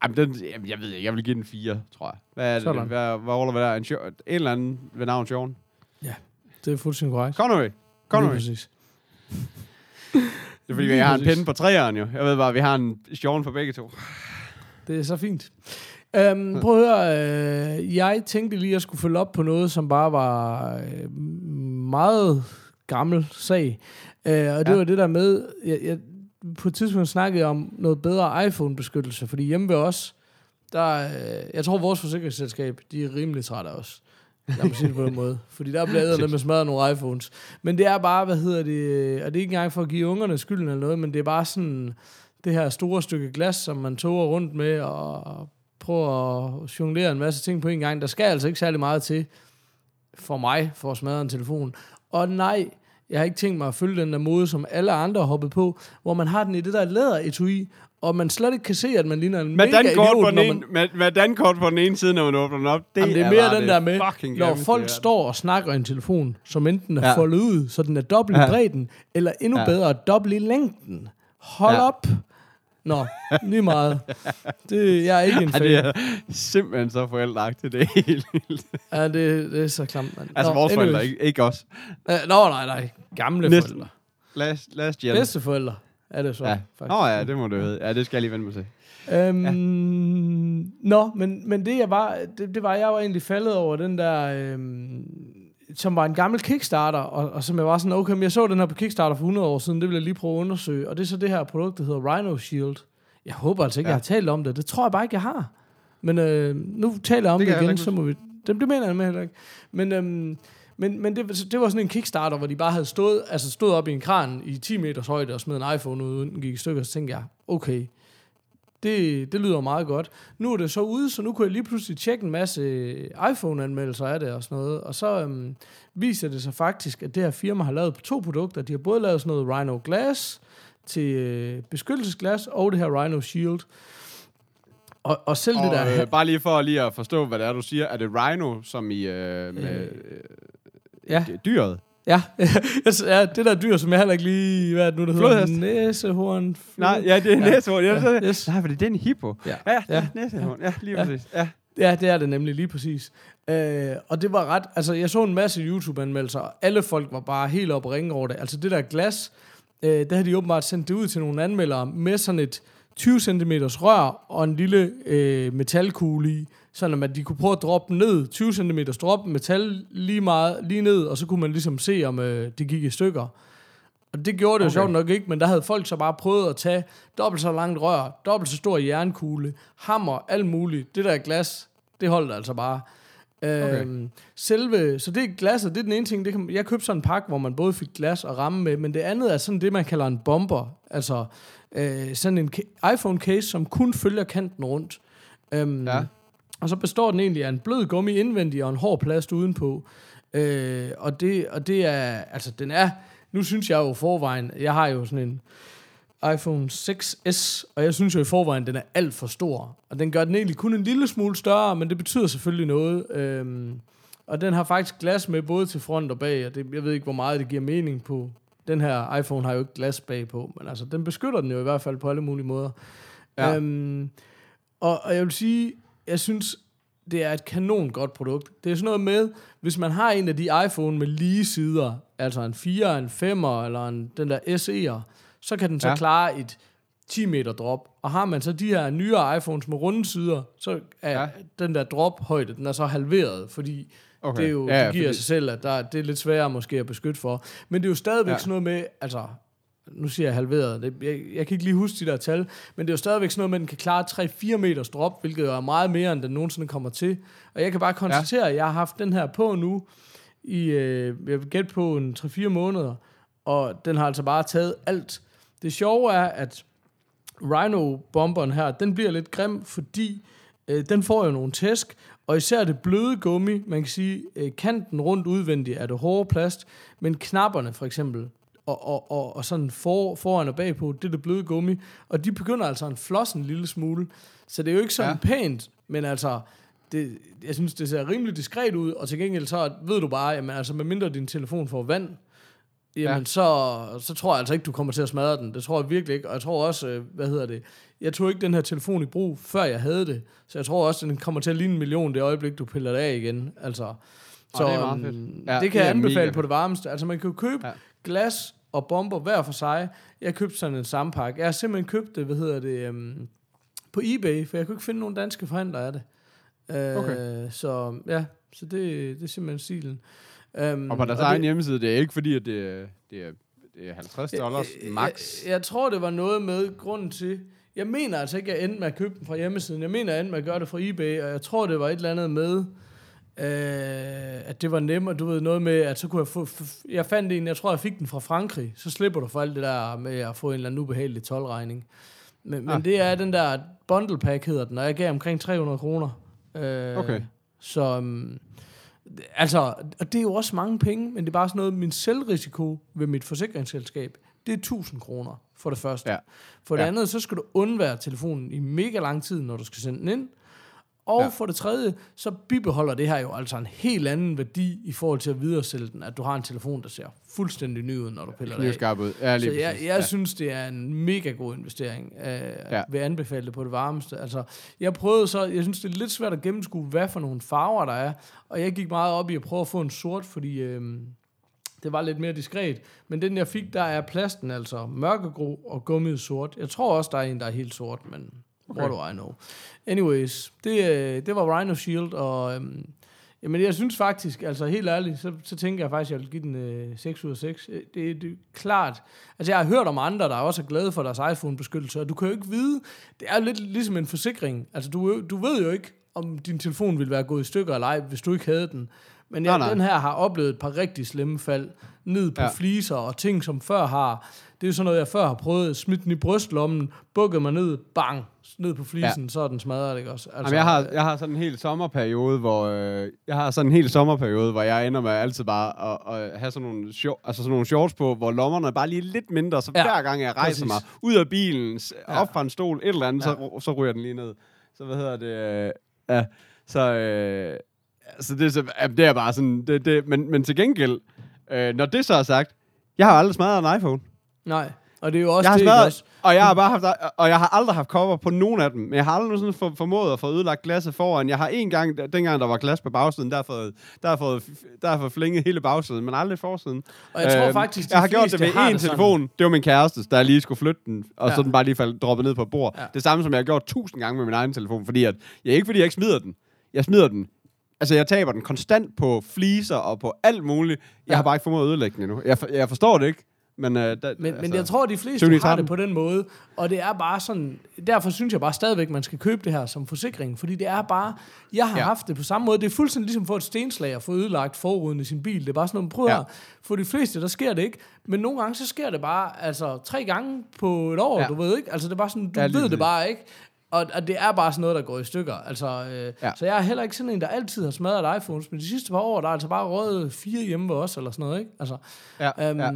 [SPEAKER 3] jamen, den, jamen, jeg ved ikke, jeg vil give den 4, tror jeg. Hvad er det?
[SPEAKER 2] Sådan.
[SPEAKER 3] Hvad, hvad holder vi der? En, en eller anden ved navn Sean?
[SPEAKER 2] Det er fuldstændig korrekt.
[SPEAKER 3] Connery.
[SPEAKER 2] Lige
[SPEAKER 3] Connery.
[SPEAKER 2] præcis.
[SPEAKER 3] Det er fordi,
[SPEAKER 2] Lige
[SPEAKER 3] jeg har en pinde på træerne jo. Jeg ved bare, vi har en Sean for begge to.
[SPEAKER 2] Det er så fint. Øhm, prøv at høre, øh, jeg tænkte lige, at jeg skulle følge op på noget, som bare var øh, meget gammel sag. Øh, og det
[SPEAKER 3] Ja.
[SPEAKER 2] var det der med, jeg, jeg, på et tidspunkt snakkede om noget bedre iPhone-beskyttelse, fordi hjemme ved os, der, øh, jeg tror vores forsikringsselskab, de er rimelig trætte af os. Lad mig sige det på den måde. Fordi der bliver æderne med smadret nogle iPhones. Men det er bare, hvad hedder det, og det er ikke engang for at give ungerne skylden eller noget, men det er bare sådan, det her store stykke glas, som man toger rundt med og prøver at jonglere en masse ting på en gang. Der skal altså ikke særlig meget til for mig for at smadre en telefon. Og nej, jeg har ikke tænkt mig at følge den der mode, som alle andre har hoppet på, hvor man har den i det der læderetui, og man slet ikke kan se, at man ligner en
[SPEAKER 3] Med
[SPEAKER 2] mega idiot,
[SPEAKER 3] på den ene,
[SPEAKER 2] man,
[SPEAKER 3] med, med dankort på den ene side, når man åbner den op. Det,
[SPEAKER 2] Jamen, det er
[SPEAKER 3] er
[SPEAKER 2] mere den
[SPEAKER 3] det
[SPEAKER 2] der med, når folk står og snakker i en telefon, som enten er
[SPEAKER 3] ja.
[SPEAKER 2] foldet ud, så den er dobbelt i
[SPEAKER 3] Ja.
[SPEAKER 2] bredden, eller endnu
[SPEAKER 3] Ja.
[SPEAKER 2] bedre, dobbelt i længden. Hold
[SPEAKER 3] Ja.
[SPEAKER 2] op. Nå, lige meget. Det, jeg er ikke en
[SPEAKER 3] Ja,
[SPEAKER 2] fan.
[SPEAKER 3] det er simpelthen så forældreagtigt, det er helt vildt.
[SPEAKER 2] Ja, det, det er så klamt, mand.
[SPEAKER 3] Altså
[SPEAKER 2] Nå,
[SPEAKER 3] vores forældre,
[SPEAKER 2] anyways.
[SPEAKER 3] ikke, ikke os.
[SPEAKER 2] Øh, Nå, nej, nej. Gamle
[SPEAKER 3] Næsten.
[SPEAKER 2] forældre.
[SPEAKER 3] Last, last gen.
[SPEAKER 2] Bedste forældre er det så,
[SPEAKER 3] Ja.
[SPEAKER 2] faktisk.
[SPEAKER 3] Nå ja, det må du vide. Ja, det skal jeg lige vende mig til.
[SPEAKER 2] Øhm, ja. Nå, men, men det jeg var, det, det var, jeg var egentlig faldet over den der, øhm, som var en gammel Kickstarter, og, og som jeg var sådan, okay, men jeg så den her på Kickstarter for 100 år siden, det vil jeg lige prøve at undersøge, og det er så det her produkt, der hedder Rhino Shield. Jeg håber altså ikke,
[SPEAKER 3] Ja.
[SPEAKER 2] jeg har talt om det, det tror jeg bare ikke, jeg har. Men øh, nu taler jeg om
[SPEAKER 3] Det
[SPEAKER 2] det, igen,
[SPEAKER 3] ikke
[SPEAKER 2] så må vi... Det, det mener jeg med heller ikke. Men, øhm, men, men det, det var sådan en Kickstarter, hvor de bare havde stået, altså stået op i en kran i 10 meters højde og smed en iPhone ud, uden den gik i stykker, så tænkte jeg, okay, det, det lyder meget godt. Nu er det så ude, så nu kunne jeg lige pludselig tjekke en masse iPhone-anmeldelser af det og sådan noget. Og så øhm, viser det sig faktisk, at det her firma har lavet to produkter. De har både lavet sådan noget Rhino Glass til øh, beskyttelsesglas, og det her Rhino Shield. Og, og selv det der...
[SPEAKER 3] Og, øh, bare lige for lige at forstå, hvad det er, du siger. Er det rhino, som i øh, med, øh,
[SPEAKER 2] ja,
[SPEAKER 3] det- dyret?
[SPEAKER 2] Ja. [laughs] ja, det der dyr, som jeg heller ikke lige... Hvad er det nu, der
[SPEAKER 3] Flodhest.
[SPEAKER 2] hedder? Næsehorn. flod-
[SPEAKER 3] Nej, ja, det er
[SPEAKER 2] Ja.
[SPEAKER 3] næsehorn. Ja,
[SPEAKER 2] Ja, yes.
[SPEAKER 3] Nej, for det er en hippo.
[SPEAKER 2] Ja.
[SPEAKER 3] Ja, er
[SPEAKER 2] Ja.
[SPEAKER 3] næsehorn. Ja, lige
[SPEAKER 2] Ja.
[SPEAKER 3] præcis. Ja.
[SPEAKER 2] Ja, det er det nemlig lige præcis. Øh, og det var ret... Altså, jeg så en masse YouTube-anmeldelser, og alle folk var bare helt op og ringe over det. Altså, det der glas, øh, der havde de åbenbart sendt det ud til nogle anmeldere med sådan et 20 cm rør og en lille øh, metalkugle i, sådan at de kunne prøve at droppe ned, 20 cm drop metal lige, meget, lige ned, og så kunne man ligesom se, om øh, det gik i stykker. Og det gjorde det jo
[SPEAKER 3] Okay.
[SPEAKER 2] sjovt nok ikke, men der havde folk så bare prøvet at tage dobbelt så langt rør, dobbelt så stor jernkugle, hammer, alt muligt. Det der glas, det holdt altså bare.
[SPEAKER 3] Okay.
[SPEAKER 2] Øhm, selve, så det er glasset, det er den ene ting. Det kan, jeg købte sådan en pakke, hvor man både fik glas og ramme med, men det andet er sådan det, man kalder en bomber. Altså øh, sådan en ca- iPhone-case, som kun følger kanten rundt. Øhm,
[SPEAKER 3] Ja.
[SPEAKER 2] Og så består den egentlig af en blød gummi indvendig og en hård plast udenpå. Øh, og, det, og det er, altså den er, nu synes jeg jo forvejen, jeg har jo sådan en iPhone 6s, og jeg synes jo i forvejen, den er alt for stor. Og den gør den egentlig kun en lille smule større, men det betyder selvfølgelig noget. Øhm, og den har faktisk glas med både til front og bag, og det, jeg ved ikke, hvor meget det giver mening på. Den her iPhone har jo ikke glas bag på, men altså, den beskytter den jo i hvert fald på alle mulige måder.
[SPEAKER 3] Ja.
[SPEAKER 2] Øhm, og, og jeg vil sige, jeg synes, det er et kanon godt produkt. Det er sådan noget med, hvis man har en af de iPhone med lige sider, altså en 4, en 5 eller en, den der SE'er, så kan den så
[SPEAKER 3] Ja.
[SPEAKER 2] klare et 10 meter drop. Og har man så de her nyere iPhones med runde sider, så er
[SPEAKER 3] Ja.
[SPEAKER 2] den der drop højde, den er så halveret, fordi
[SPEAKER 3] Okay.
[SPEAKER 2] det, er jo,
[SPEAKER 3] Ja,
[SPEAKER 2] det giver
[SPEAKER 3] fordi-
[SPEAKER 2] sig selv, at der, det er lidt sværere måske at beskytte for. Men det er jo stadigvæk
[SPEAKER 3] ja.
[SPEAKER 2] sådan noget med, altså, nu siger jeg halveret, det, jeg, jeg kan ikke lige huske de der tal, men det er jo stadigvæk sådan noget med, at den kan klare 3-4 meters drop, hvilket jo er meget mere, end den nogensinde kommer til. Og jeg kan bare konstatere, ja. at jeg har haft den her på nu, i, øh, jeg vil gætte på en 3-4 måneder, og den har altså bare taget alt. Det sjove er, at Rhino-bomberen her, den bliver lidt grim, fordi øh, den får jo nogle tæsk, og især det bløde gummi, man kan sige, øh, kanten rundt udvendigt er det hårde plast, men knapperne for eksempel, og, og, og, og sådan for, foran og bagpå, det det bløde gummi, og de begynder altså at flosse en lille smule, så det er jo ikke sådan ja. pænt, men altså, det, jeg synes, det ser rimelig diskret ud, og til gengæld så ved du bare, jamen altså, medmindre din telefon får vand, jamen ja. så, så tror jeg altså ikke, du kommer til at smadre den. Det tror jeg virkelig ikke, og jeg tror også, øh, hvad hedder det, jeg tog ikke den her telefon i brug, før jeg havde det, så jeg tror også, den kommer til at ligne en million det øjeblik, du piller det af igen. Altså, så
[SPEAKER 3] det er meget fedt.
[SPEAKER 2] øhm,
[SPEAKER 3] Ja,
[SPEAKER 2] det kan
[SPEAKER 3] det
[SPEAKER 2] jeg anbefale på det varmeste. Altså man kan jo købe. Ja. glas og bomber hver for sig. Jeg købte sådan en sampak. Jeg har simpelthen købt det, hvad hedder det, øhm, på eBay, for jeg kunne ikke finde nogen danske forhandlere af det. Øh,
[SPEAKER 3] Okay.
[SPEAKER 2] Så ja, så det, det er simpelthen stilen. Um,
[SPEAKER 3] Og på deres egen hjemmeside, det er ikke fordi, at det er, det er, det er 50 dollars max.
[SPEAKER 2] Jeg, jeg tror, det var noget med grunden til... Jeg mener altså ikke, at jeg endte med at købe den fra hjemmesiden. Jeg mener, at jeg endte med at gøre det fra eBay, og jeg tror, det var et eller andet med, øh, at det var nemmere. Du ved, noget med, at så kunne jeg få... Jeg fandt en, jeg tror, jeg fik den fra Frankrig. Så slipper du for alt det der med at få en eller anden ubehagelig tolvregning. Men, men
[SPEAKER 3] Ah.
[SPEAKER 2] det er den der bundle pack, hedder den, og jeg gav omkring 300 kroner. Øh,
[SPEAKER 3] Okay.
[SPEAKER 2] Så... Um, Altså, og det er jo også mange penge, men det er bare sådan noget, min selvrisiko ved mit forsikringsselskab, det er 1000 kroner for det første.
[SPEAKER 3] Ja.
[SPEAKER 2] For det
[SPEAKER 3] Ja.
[SPEAKER 2] andet, så skal du undvære telefonen i mega lang tid, når du skal sende den ind. Og
[SPEAKER 3] Ja.
[SPEAKER 2] for det tredje, så bibeholder det her jo altså en helt anden værdi i forhold til at videresælge den, at du har en telefon, der ser fuldstændig ny ud, når du piller det af.
[SPEAKER 3] Ud. Ja, lige
[SPEAKER 2] Så jeg, jeg
[SPEAKER 3] ja.
[SPEAKER 2] synes, det er en mega god investering. Øh,
[SPEAKER 3] ja.
[SPEAKER 2] Vil anbefale det på det varmeste. Altså, jeg prøvede så, jeg synes, det er lidt svært at gennemskue, hvad for nogle farver der er. Og jeg gik meget op i at prøve at få en sort, fordi øh, det var lidt mere diskret. Men den, jeg fik, der er plasten altså mørkegrå og gummiet sort. Jeg tror også, der er en, der er helt sort, men okay. what do I know. Anyways, det, øh, det var Rhino Shield, og... Øhm, Jamen, jeg synes faktisk, altså helt ærligt, så, så tænker jeg faktisk, at jeg vil give den øh, 6 ud af 6. Øh, Det, det er klart. Altså, jeg har hørt om andre, der også er glade for deres iPhone-beskyttelse, og du kan jo ikke vide, det er lidt ligesom en forsikring. Altså, du, du ved jo ikke, om din telefon ville være gået i stykker eller ej, hvis du ikke havde den. Men jeg,
[SPEAKER 3] Nej, nej.
[SPEAKER 2] den her har oplevet et par rigtig slemme fald ned på
[SPEAKER 3] ja.
[SPEAKER 2] fliser og ting, som før har. Det er jo sådan noget, jeg før har prøvet. Smidt den i brystlommen, bukket mig ned, bang, ned på flisen, ja. så er den smadret, ikke også? Altså,
[SPEAKER 3] Jamen, jeg, har, jeg har sådan en hel sommerperiode, hvor øh, jeg har sådan en hel sommerperiode, hvor jeg ender med altid bare at, at have sådan nogle, short, altså sådan nogle shorts på, hvor lommerne er bare lige lidt mindre, så
[SPEAKER 2] Ja,
[SPEAKER 3] hver gang jeg rejser
[SPEAKER 2] præcis.
[SPEAKER 3] mig ud af bilen,
[SPEAKER 2] Ja.
[SPEAKER 3] op fra en stol, et eller andet,
[SPEAKER 2] Ja.
[SPEAKER 3] så, så ryger den lige ned. Så hvad hedder det? Øh, ja, så, øh, så det, er så det er bare sådan, det, det, men, men til gengæld, øh, når det så er sagt, jeg har aldrig smadret en iPhone.
[SPEAKER 2] Nej, og det er jo også
[SPEAKER 3] Jeg har
[SPEAKER 2] det,
[SPEAKER 3] smadret,
[SPEAKER 2] også?
[SPEAKER 3] og jeg har bare haft, og jeg har aldrig haft cover på nogen af dem, men jeg har aldrig sådan for, formået at få ødelagt glasset foran. Jeg har en gang, dengang der var glas på bagsiden, der har fået, der har fået, der har fået flinget hele bagsiden, men aldrig forsiden.
[SPEAKER 2] Og jeg tror
[SPEAKER 3] Øhm,
[SPEAKER 2] faktisk, de
[SPEAKER 3] jeg har gjort det med en
[SPEAKER 2] det sådan.
[SPEAKER 3] telefon. Det var min kæreste, der lige skulle flytte den, og
[SPEAKER 2] Ja.
[SPEAKER 3] så den bare lige faldt, droppet ned på bord.
[SPEAKER 2] Ja.
[SPEAKER 3] Det samme som jeg har gjort tusind gange med min egen telefon, fordi at, jeg ikke fordi jeg ikke smider den. Jeg smider den. Altså, jeg taber den konstant på fliser og på alt muligt. Jeg
[SPEAKER 2] Ja.
[SPEAKER 3] har bare ikke formået at ødelægge den endnu. Jeg, for, jeg forstår det ikke, men... Uh, da,
[SPEAKER 2] Men, altså, men jeg tror, at de fleste
[SPEAKER 3] Tyvende i
[SPEAKER 2] har det på den måde, og det er bare sådan, derfor synes jeg bare stadigvæk, man skal købe det her som forsikring, fordi det er bare, jeg har
[SPEAKER 3] Ja.
[SPEAKER 2] haft det på samme måde, det er fuldstændig ligesom at få et stenslag og få ødelagt forruden i sin bil, det er bare sådan noget, prøv
[SPEAKER 3] Ja.
[SPEAKER 2] for de fleste, der sker det ikke, men nogle gange, så sker det bare, altså tre gange på et år,
[SPEAKER 3] Ja.
[SPEAKER 2] du ved ikke, altså det er bare sådan, du
[SPEAKER 3] Ja,
[SPEAKER 2] ved det bare ikke, og, og det er bare sådan noget, der går i stykker. Altså, øh,
[SPEAKER 3] ja.
[SPEAKER 2] Så jeg er heller ikke sådan en, der altid har smadret iPhones, men de sidste par år, der er altså bare røget fire hjemme ved os, eller sådan noget, ikke? Altså,
[SPEAKER 3] Ja,
[SPEAKER 2] Øhm,
[SPEAKER 3] ja.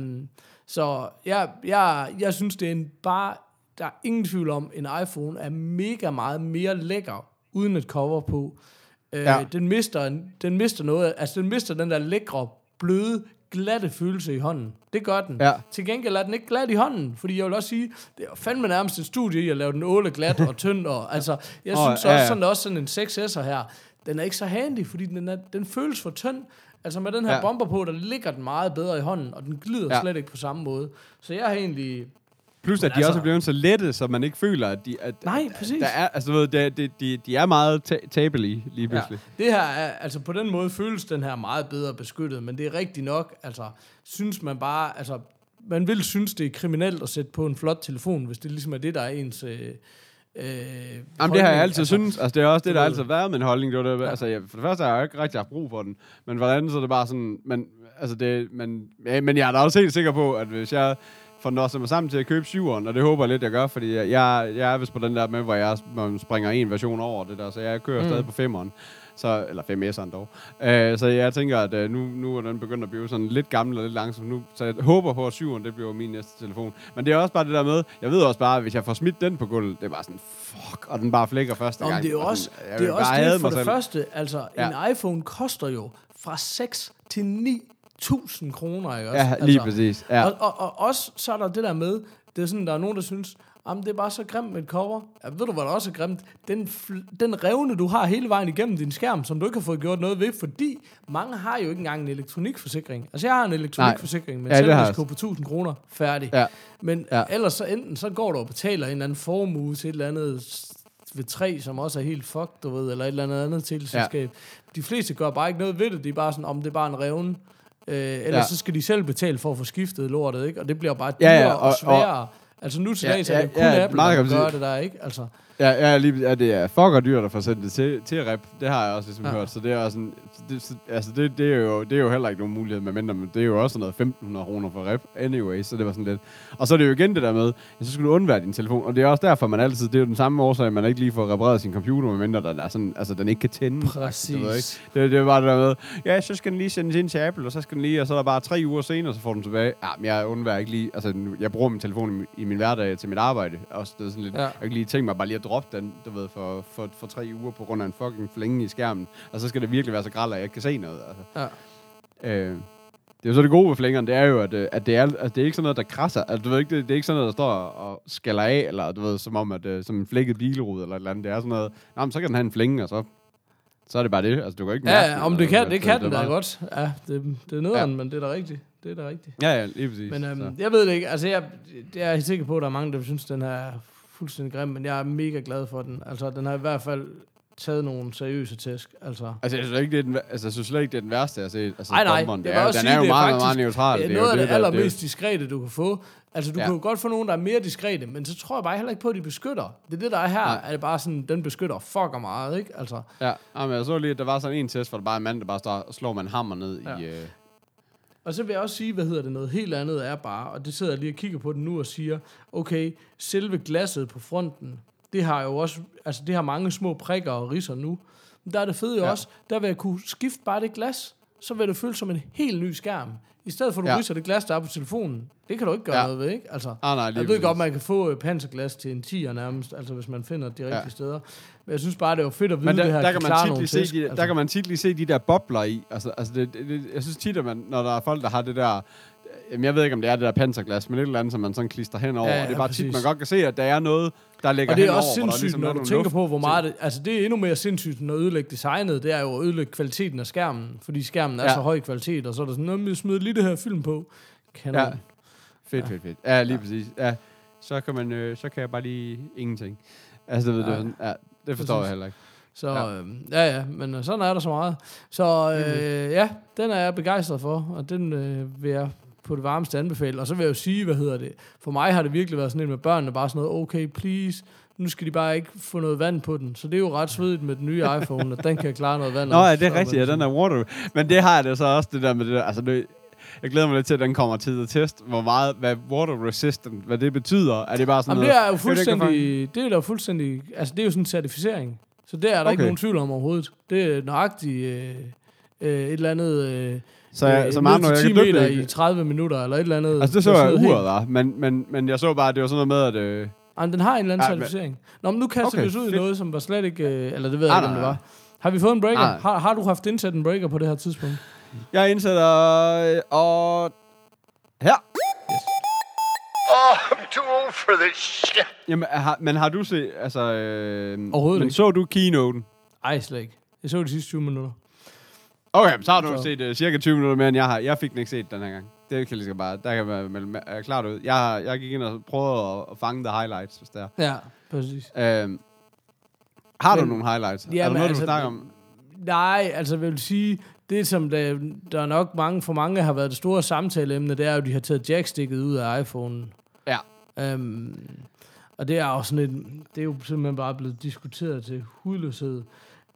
[SPEAKER 2] Så jeg, jeg, jeg synes, det er en bare... Der er ingen tvivl om, en iPhone er mega meget mere lækker, uden et cover på. Øh,
[SPEAKER 3] Ja.
[SPEAKER 2] den, mister, den mister noget, altså den mister den der lækre, bløde, glatte følelse i hånden. Det gør den.
[SPEAKER 3] Ja.
[SPEAKER 2] Til gengæld er den ikke glat i hånden, fordi jeg vil også sige, det er fandme nærmest et studie i at lave den åle glat og tynd. Og, [laughs] altså, jeg
[SPEAKER 3] Åh,
[SPEAKER 2] synes
[SPEAKER 3] ja,
[SPEAKER 2] også,
[SPEAKER 3] ja.
[SPEAKER 2] sådan, også sådan en 6S'er her, den er ikke så handy, fordi den, er, den føles for tynd. Altså med den her
[SPEAKER 3] Ja.
[SPEAKER 2] bomber på, der ligger den meget bedre i hånden, og den glider
[SPEAKER 3] Ja.
[SPEAKER 2] slet ikke på samme måde. Så jeg har egentlig...
[SPEAKER 3] Plus, at de
[SPEAKER 2] altså-
[SPEAKER 3] også er blevet så lette, så man ikke føler, at de... At,
[SPEAKER 2] Nej, præcis.
[SPEAKER 3] Der er, altså, ved, de, de, de, de er meget ta- tabelige lige pludselig.
[SPEAKER 2] Ja. Det her er, altså på den måde føles den her meget bedre beskyttet, men det er rigtigt nok, altså synes man bare, altså man vil synes, det er kriminelt at sætte på en flot telefon, hvis det ligesom er det, der er ens... Øh, øh,
[SPEAKER 3] Jamen, det har jeg altid altså, synes. Altså, det er også det, der altid har været min holdning. Det var det, ja. Altså, jeg, for det første har jeg jo ikke rigtig haft brug for den. Men for det andet, så er det bare sådan... Men, altså, det, men, ja, men jeg er da også helt sikker på, at hvis jeg for når mig sammen til at købe syveren, og det håber jeg lidt, jeg gør, fordi jeg, jeg, jeg er vist på den der med, hvor jeg man springer en version over det der, så jeg kører mm. stadig på femeren. Så, eller 5S'eren dog. Uh, så jeg tænker, at uh, nu, nu er den begyndt at blive sådan lidt gammel og lidt langsom nu. Så jeg håber på, at 7'eren, det bliver min næste telefon. Men det er også bare det der med, jeg ved også bare, at hvis jeg får smidt den på gulvet, det er bare sådan, fuck, og den bare flækker første
[SPEAKER 2] Nå, men
[SPEAKER 3] gang.
[SPEAKER 2] det er også
[SPEAKER 3] sådan,
[SPEAKER 2] det, er også det for det
[SPEAKER 3] selv.
[SPEAKER 2] første. Altså,
[SPEAKER 3] Ja.
[SPEAKER 2] en iPhone koster jo fra 6 til 9.000 kroner, ikke også?
[SPEAKER 3] Ja, lige
[SPEAKER 2] altså,
[SPEAKER 3] præcis. Ja.
[SPEAKER 2] Og, og, og også så er der det der med, det er sådan, der er nogen, der synes, Jamen, det er bare så grimt med et cover. Ja, ved du, hvad der også er grimt? Den, den revne, du har hele vejen igennem din skærm, som du ikke har fået gjort noget ved, fordi mange har jo ikke engang en elektronikforsikring. Altså, jeg har en elektronikforsikring med
[SPEAKER 3] Ja,
[SPEAKER 2] en på 1000 kroner. Færdig.
[SPEAKER 3] Ja.
[SPEAKER 2] Men
[SPEAKER 3] Ja.
[SPEAKER 2] ellers så enten så går du og betaler en eller anden formue til et eller andet ved 3, som også er helt fucked, du ved, eller et eller andet andet teleselskab. Ja. De fleste gør bare ikke noget ved det. De er bare sådan, om det er bare en revne. Øh, ellers
[SPEAKER 3] Ja.
[SPEAKER 2] så skal de selv betale for at få skiftet lortet, ikke? Og det bliver bare dyrere
[SPEAKER 3] ja,
[SPEAKER 2] ja,
[SPEAKER 3] og-
[SPEAKER 2] og, og sværere. Altså nu til
[SPEAKER 3] Ja,
[SPEAKER 2] dags er
[SPEAKER 3] ja,
[SPEAKER 2] det kun
[SPEAKER 3] ja,
[SPEAKER 2] Apple, der
[SPEAKER 3] sige.
[SPEAKER 2] det der, ikke? Altså,
[SPEAKER 3] Ja, ja, lige, ja, det er fucker dyrt at få sendt det til, til rep. Det har jeg også ligesom ja. Hørt. Så det er også sådan, det, så- altså det, det, er jo, det er jo heller ikke nogen mulighed med mindre, men det er jo også noget 1500 kroner for rep anyway, så det var sådan lidt. Og så er det jo igen det der med, ja, så skal du undvære din telefon, og det er også derfor, man altid, det er jo den samme årsag, at man ikke lige får repareret sin computer, med mindre den er sådan, altså den ikke kan tænde.
[SPEAKER 2] Præcis.
[SPEAKER 3] Ved ikke? Det, det er bare det der med, ja, så skal den lige sendes ind til Apple, og så skal den lige, og så er der bare tre uger senere, så får den tilbage. Ja, men jeg undværer ikke lige, altså jeg bruger min telefon i, min- i min hverdag til mit arbejde, og det er sådan lidt. Ja. jeg kan lige tænke mig bare lige at droppe den, du ved, for, for, for tre uger på grund af en fucking flænge i skærmen, og så skal det virkelig være så gralt, at jeg ikke kan se noget. Altså.
[SPEAKER 2] Ja.
[SPEAKER 3] Øh, det er jo så det gode ved flængeren, det er jo, at, øh, at det, er, altså, det er ikke sådan noget, der krasser. Altså, du ved ikke, det, det er ikke sådan noget, der står og skaller af, eller du ved, som om, at øh, som en flækket bilrude eller et eller andet. Det er sådan noget, Nå, men så kan den have en flænge, og så, så er det bare det. Altså, du kan ikke mærke
[SPEAKER 2] ja, om det kan, det kan den da godt. Ja, det, det er nederen, ja. men det er da rigtigt. Det er da rigtigt.
[SPEAKER 3] Ja, ja, lige præcis.
[SPEAKER 2] Men
[SPEAKER 3] så.
[SPEAKER 2] øhm, jeg ved det ikke. Altså, jeg, jeg er helt sikker på, at der er mange, der synes, den her er fuldstændig grim, men jeg er mega glad for den. Altså, den har i hvert fald taget nogle seriøse tæsk. Altså,
[SPEAKER 3] Altså, jeg synes ikke, det er den, altså, jeg synes slet ikke, det er den værste, jeg har set. Altså,
[SPEAKER 2] Ej, nej,
[SPEAKER 3] det er, den
[SPEAKER 2] sige,
[SPEAKER 3] er jo
[SPEAKER 2] det
[SPEAKER 3] meget,
[SPEAKER 2] faktisk-
[SPEAKER 3] meget neutral.
[SPEAKER 2] det er noget af det
[SPEAKER 3] er
[SPEAKER 2] allermest diskrete, du kan få. Altså, du
[SPEAKER 3] Ja.
[SPEAKER 2] kan jo godt få nogen, der er mere diskrete, men så tror jeg bare heller ikke på, at de beskytter. Det er det, der er her,
[SPEAKER 3] Nej.
[SPEAKER 2] er det bare sådan, den beskytter fucker meget, ikke? Altså,
[SPEAKER 3] Ja, jamen, jeg så lige, at der var sådan en test, hvor der bare er en mand, der bare står slår med en hammer ned ja. i... Øh,
[SPEAKER 2] Og så vil jeg også sige, hvad hedder det, noget helt andet er bare, og det sidder jeg lige og kigger på den nu og siger, okay, selve glasset på fronten, det har jo også, altså det har mange små prikker og ridser nu. Men der er det fede jo
[SPEAKER 3] Ja.
[SPEAKER 2] også, der vil jeg kunne skifte bare det glas, så vil det føles som en helt ny skærm. I stedet for, at du
[SPEAKER 3] Ja.
[SPEAKER 2] ridser det glas, der er på telefonen. Det kan du ikke gøre
[SPEAKER 3] Ja.
[SPEAKER 2] noget ved, ikke? Altså,
[SPEAKER 3] ah, nej,
[SPEAKER 2] jeg ved
[SPEAKER 3] præcis.
[SPEAKER 2] godt, man kan få øh, panserglas til en 10'er nærmest, altså hvis man finder de rigtige ja. steder. Men jeg synes bare, det var fedt at vide,
[SPEAKER 3] Men der,
[SPEAKER 2] det her
[SPEAKER 3] der, kan man tit lige se de, der kan man tit lige se de der bobler i. Altså, altså det, det, jeg synes tit, at man, når der er folk, der har det der... Jamen, jeg ved ikke, om det er det der panserglas, men et eller andet, som man sådan klister henover.
[SPEAKER 2] Ja,
[SPEAKER 3] Ja, det er bare tit,
[SPEAKER 2] præcis.
[SPEAKER 3] man godt kan se, at der er noget, der ligger
[SPEAKER 2] Og det er
[SPEAKER 3] henover.
[SPEAKER 2] også sindssygt,
[SPEAKER 3] ligesom
[SPEAKER 2] når du tænker
[SPEAKER 3] luft
[SPEAKER 2] på, hvor meget det, altså det er endnu mere sindssygt, at ødelægge designet, det er jo at ødelægge kvaliteten af skærmen, fordi skærmen er
[SPEAKER 3] Ja.
[SPEAKER 2] så høj kvalitet, og så er der sådan, noget, vi smider lige det her film på. Kanon.
[SPEAKER 3] Ja.
[SPEAKER 2] Ja.
[SPEAKER 3] Fedt, fedt, fedt. Ja, lige ja. præcis. Ja, så kan, man, øh, så kan jeg bare lige ingenting. Altså, ved,
[SPEAKER 2] Ja.
[SPEAKER 3] sådan, ja, det forstår
[SPEAKER 2] Præcis.
[SPEAKER 3] jeg heller ikke.
[SPEAKER 2] Så
[SPEAKER 3] Ja.
[SPEAKER 2] ja. Øh, ja, ja, men øh, sådan er der så meget. Så øh, ja, den er jeg begejstret for, og den øh, vil jeg på det varmeste anbefale. Og så vil jeg jo sige, hvad hedder det, for mig har det virkelig været sådan en med børnene, bare sådan noget, okay, please, nu skal de bare ikke få noget vand på den. Så det er jo ret svedigt med den nye iPhone, at den kan klare noget vand.
[SPEAKER 3] Nå, ja, det er rigtigt, ja, den er water. Men det har jeg det så også, det der med det der, altså det, jeg glæder mig lidt til, at den kommer til at test, hvor meget, hvad water resistant, hvad det betyder. Er det bare sådan
[SPEAKER 2] Jamen,
[SPEAKER 3] noget...
[SPEAKER 2] det er jo fuldstændig, det er jo fuldstændig, altså det er jo sådan en certificering. Så det er der okay. ikke nogen tvivl om overhovedet. Det er nøjagtigt øh, øh, et eller andet, øh,
[SPEAKER 3] Så, jeg,
[SPEAKER 2] øh,
[SPEAKER 3] så når jeg
[SPEAKER 2] 10
[SPEAKER 3] kan
[SPEAKER 2] meter i 30 minutter, eller et eller andet.
[SPEAKER 3] Altså det så
[SPEAKER 2] er
[SPEAKER 3] jeg uret var, men, men, men jeg så bare, at det var sådan noget med, at... Øh,
[SPEAKER 2] Jamen, den har en eller anden
[SPEAKER 3] Ja,
[SPEAKER 2] certificering. Nå, men nu kaster
[SPEAKER 3] Okay,
[SPEAKER 2] vi os ud i noget, som var slet ikke... Øh, eller det ved jeg ikke, om det var. Har vi fået en breaker? Har, har du haft indsat en breaker på det her tidspunkt?
[SPEAKER 3] Jeg indsætter... Øh, og... Her!
[SPEAKER 1] Oh, I'm too old for this shit.
[SPEAKER 3] Jamen, har, men har du set... Altså, øh,
[SPEAKER 2] Overhovedet
[SPEAKER 3] men
[SPEAKER 2] ikke.
[SPEAKER 3] så du keynoten?
[SPEAKER 2] Ej, slet ikke. Jeg så de sidste 20 minutter.
[SPEAKER 3] Okay, så har du
[SPEAKER 2] Så.
[SPEAKER 3] set uh, cirka 20 minutter mere, end jeg har. Jeg fik den ikke set den her gang. Det kan jeg lige bare... Der kan være uh, klart ud. Jeg, har- jeg gik ind og prøvede at, at fange the highlights, hvis det er.
[SPEAKER 2] Ja, præcis.
[SPEAKER 3] Øhm, har du
[SPEAKER 2] Men-
[SPEAKER 3] nogle highlights?
[SPEAKER 2] Ja,
[SPEAKER 3] er der noget,
[SPEAKER 2] altså,
[SPEAKER 3] du snakker om?
[SPEAKER 2] Nej, altså jeg vil sige, det som der, der er nok mange, for mange har været det store samtaleemne, det er jo, at de har taget jackstikket ud af iPhone.
[SPEAKER 3] Ja.
[SPEAKER 2] Um, og det er jo sådan et, det er jo simpelthen bare blevet diskuteret til hudløshed.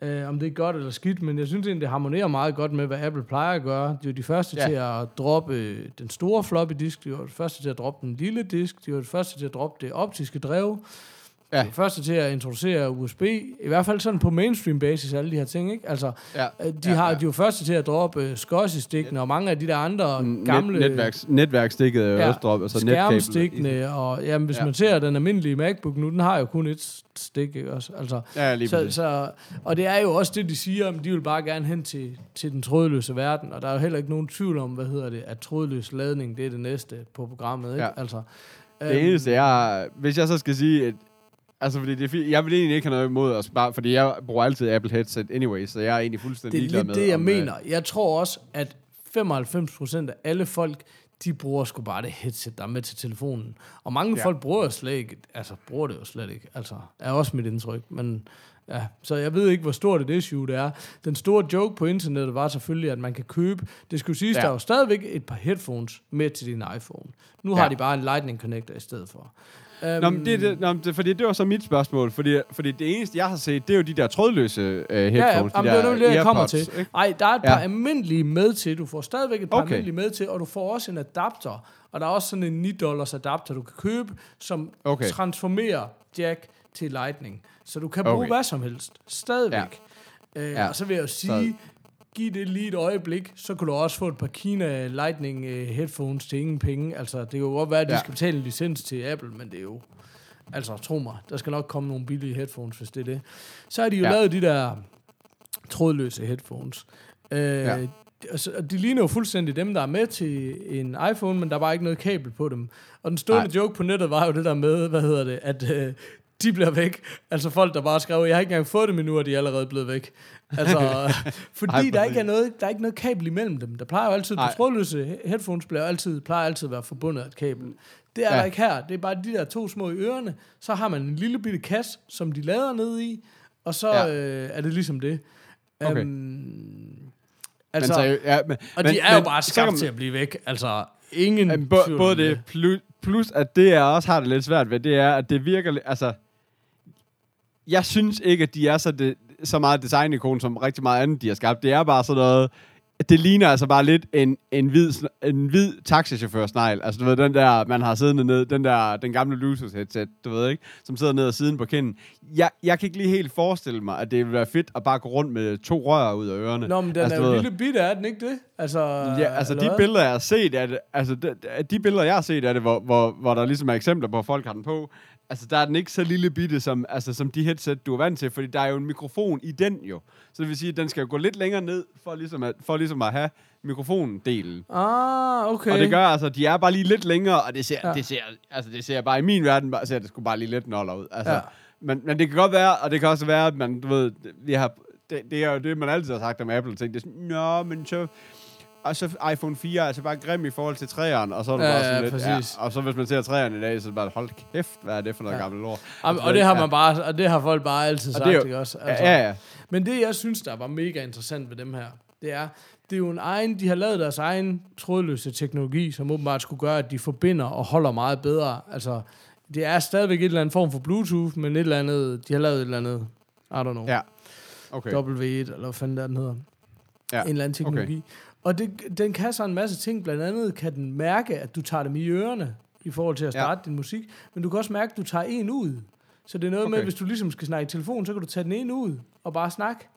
[SPEAKER 2] øh, om det er godt eller skidt, men jeg synes egentlig, det harmonerer meget godt med, hvad Apple plejer at gøre. De er jo de første
[SPEAKER 3] Ja.
[SPEAKER 2] til at droppe øh, den store floppy disk, de var de første til at droppe den lille disk, de var de første til at droppe det optiske drev,
[SPEAKER 3] Ja.
[SPEAKER 2] de var de første til at introducere USB, i hvert fald sådan på mainstream basis, alle de her ting, ikke? Altså,
[SPEAKER 3] Ja.
[SPEAKER 2] øh, de,
[SPEAKER 3] Ja,
[SPEAKER 2] har,
[SPEAKER 3] ja.
[SPEAKER 2] de var første til at droppe øh, SCSI-stikkene, og mange af de der andre gamle...
[SPEAKER 3] Net, netværks, netværkstikket er jo
[SPEAKER 2] Ja,
[SPEAKER 3] også droppet, og så netkabel.
[SPEAKER 2] skærmstikkene, og jamen, hvis
[SPEAKER 3] Ja.
[SPEAKER 2] man ser den almindelige MacBook nu, den har jo kun et stik, ikke også? Altså,
[SPEAKER 3] Ja, lige
[SPEAKER 2] så, så, og det er jo også det, de siger, om de vil bare gerne hen til, til den trådløse verden, og der er jo heller ikke nogen tvivl om, hvad hedder det, at trådløs ladning, det er det næste på programmet, ikke?
[SPEAKER 3] Ja.
[SPEAKER 2] Altså,
[SPEAKER 3] Det eneste, jeg... Hvis jeg så skal sige... Et, altså, fordi det er, jeg vil egentlig ikke have noget imod os, bare, fordi jeg bruger altid Apple headset anyway, så jeg er egentlig fuldstændig
[SPEAKER 2] det er
[SPEAKER 3] ligeglad
[SPEAKER 2] lidt
[SPEAKER 3] med...
[SPEAKER 2] det, jeg
[SPEAKER 3] om, øh,
[SPEAKER 2] mener. Jeg tror også, at 95% af alle folk, de bruger sgu bare det headset, der er med til telefonen. Og mange
[SPEAKER 3] Ja.
[SPEAKER 2] folk bruger jo slet ikke, altså bruger det jo slet ikke, altså er også mit indtryk, men ja, så jeg ved ikke, hvor stort et issue det er. Den store joke på internettet var selvfølgelig, at man kan købe, det skulle siges,
[SPEAKER 3] Ja.
[SPEAKER 2] der er jo stadigvæk et par headphones med til din iPhone. Nu har
[SPEAKER 3] Ja.
[SPEAKER 2] de bare en lightning connector i stedet for.
[SPEAKER 3] Nå, men det, er det, nå, det, fordi det var så mit spørgsmål, fordi, fordi det eneste, jeg har set, det er jo de der trådløse uh, headphones.
[SPEAKER 2] Ja, ja,
[SPEAKER 3] de
[SPEAKER 2] jamen,
[SPEAKER 3] der
[SPEAKER 2] det er det, jeg kommer til.
[SPEAKER 3] ikke?
[SPEAKER 2] Nej, der er et
[SPEAKER 3] Ja.
[SPEAKER 2] par almindelige med til. Du får stadigvæk et par
[SPEAKER 3] Okay.
[SPEAKER 2] almindelige med til, og du får også en adapter. Og der er også sådan en 9 dollars adapter, du kan købe, som
[SPEAKER 3] Okay.
[SPEAKER 2] transformerer jack til lightning. Så du kan bruge
[SPEAKER 3] Okay.
[SPEAKER 2] hvad som helst. Stadigvæk. Ja. Øh,
[SPEAKER 3] Ja.
[SPEAKER 2] Og så vil jeg jo sige, giv det lige et øjeblik, så kan du også få et par Kina Lightning øh, headphones til ingen penge. Altså, det kan jo godt være, at de
[SPEAKER 3] Ja.
[SPEAKER 2] skal betale en licens til Apple, men det er jo... Altså, tro mig, der skal nok komme nogle billige headphones, hvis det er det. Så har de jo
[SPEAKER 3] Ja.
[SPEAKER 2] lavet de der trådløse headphones. Øh,
[SPEAKER 3] Ja.
[SPEAKER 2] altså, de ligner jo fuldstændig dem, der er med til en iPhone, men der er bare ikke noget kabel på dem. Og den stående
[SPEAKER 3] Nej.
[SPEAKER 2] joke på nettet var jo det der med, hvad hedder det, at øh, de bliver væk. Altså folk, der bare skrev, jeg har ikke engang fået dem endnu, og de er allerede blevet væk. Altså, [laughs] fordi
[SPEAKER 3] Ej,
[SPEAKER 2] der ikke er noget, der er ikke noget kabel imellem dem. Der plejer jo altid, de trådløse he- headphones bliver altid, plejer altid at være forbundet af et kabel. Det er
[SPEAKER 3] Ja.
[SPEAKER 2] der ikke her. Det er bare de der to små i ørerne. Så har man en lille bitte kasse, som de lader ned i, og så
[SPEAKER 3] Ja.
[SPEAKER 2] øh, er det ligesom det.
[SPEAKER 3] Okay.
[SPEAKER 2] Um,
[SPEAKER 3] Altså, men, så, ja, men,
[SPEAKER 2] og
[SPEAKER 3] men,
[SPEAKER 2] de er jo
[SPEAKER 3] men
[SPEAKER 2] bare skabt
[SPEAKER 3] man-
[SPEAKER 2] til at blive væk. Altså, ingen
[SPEAKER 3] bo, både det, plus, plus at det, jeg også har det lidt svært ved, det er, at det virker... Altså, jeg synes ikke, at de er så, de, så meget designikon, som rigtig meget andet, de har skabt. Det er bare sådan noget... Det ligner altså bare lidt en, en hvid, en hvid taxichauffør-snegl. Altså, du ved, den der, man har siddende ned, den der, den gamle Bluetooth-headset, du ved ikke, som sidder ned og siden på kinden. Jeg, jeg kan ikke lige helt forestille mig, at det ville være fedt at bare gå rundt med to rør ud af ørerne.
[SPEAKER 2] Nå, men den
[SPEAKER 3] Altså,
[SPEAKER 2] er jo lille bitte, er den ikke det? Altså,
[SPEAKER 3] Ja, altså de
[SPEAKER 2] hvad?
[SPEAKER 3] billeder, jeg har set af det, altså de, de billeder, jeg har set af det, hvor, hvor, hvor der ligesom er eksempler på, at folk har den på, altså der er den ikke så lille bitte, som, altså, som de headset, du er vant til, fordi der er jo en mikrofon i den jo. Så det vil sige, at den skal jo gå lidt længere ned, for ligesom at, for ligesom at have mikrofondelen.
[SPEAKER 2] Ah, okay.
[SPEAKER 3] Og det gør altså, de er bare lige lidt længere, og det ser, ja. Det ser, altså det ser bare i min verden, bare, ser det sgu bare lige lidt noller ud. Altså. Ja. men, men det kan godt være, og det kan også være, at man, du ved, vi har, det, det er jo det, man altid har sagt om Apple, ting. Det er sådan, nå, men så, og så iPhone 4 er altså bare grim i forhold til 3'eren, og så er det
[SPEAKER 2] Ja,
[SPEAKER 3] bare sådan
[SPEAKER 2] ja,
[SPEAKER 3] lidt,
[SPEAKER 2] præcis.
[SPEAKER 3] ja, og så hvis man ser 3'eren i dag, så er det bare, hold kæft, hvad er det for noget ja.
[SPEAKER 2] Ja.
[SPEAKER 3] gammelt lort.
[SPEAKER 2] Jamen, og det har
[SPEAKER 3] Ja.
[SPEAKER 2] man bare, og det har folk bare altid
[SPEAKER 3] Og
[SPEAKER 2] sagt,
[SPEAKER 3] det er jo-
[SPEAKER 2] ikke også?
[SPEAKER 3] Altså. Ja, ja,
[SPEAKER 2] Men det, jeg synes, der var mega interessant ved dem her, det er, det er jo en egen, de har lavet deres egen trådløse teknologi, som åbenbart skulle gøre, at de forbinder og holder meget bedre. Altså, det er stadigvæk et eller andet form for Bluetooth, men et eller andet, de har lavet et eller andet, I don't know,
[SPEAKER 3] ja. Okay.
[SPEAKER 2] W1, eller hvad fanden der den hedder.
[SPEAKER 3] Ja,
[SPEAKER 2] En eller anden teknologi. Okay. Og det, den kan så en masse ting. Blandt andet kan den mærke, at du tager dem i ørerne, i forhold til at starte ja. din musik. Men du kan også mærke, at du tager en ud. Så det er noget okay. med, hvis du ligesom skal snakke i telefon, så kan du tage den ene ud og bare snakke.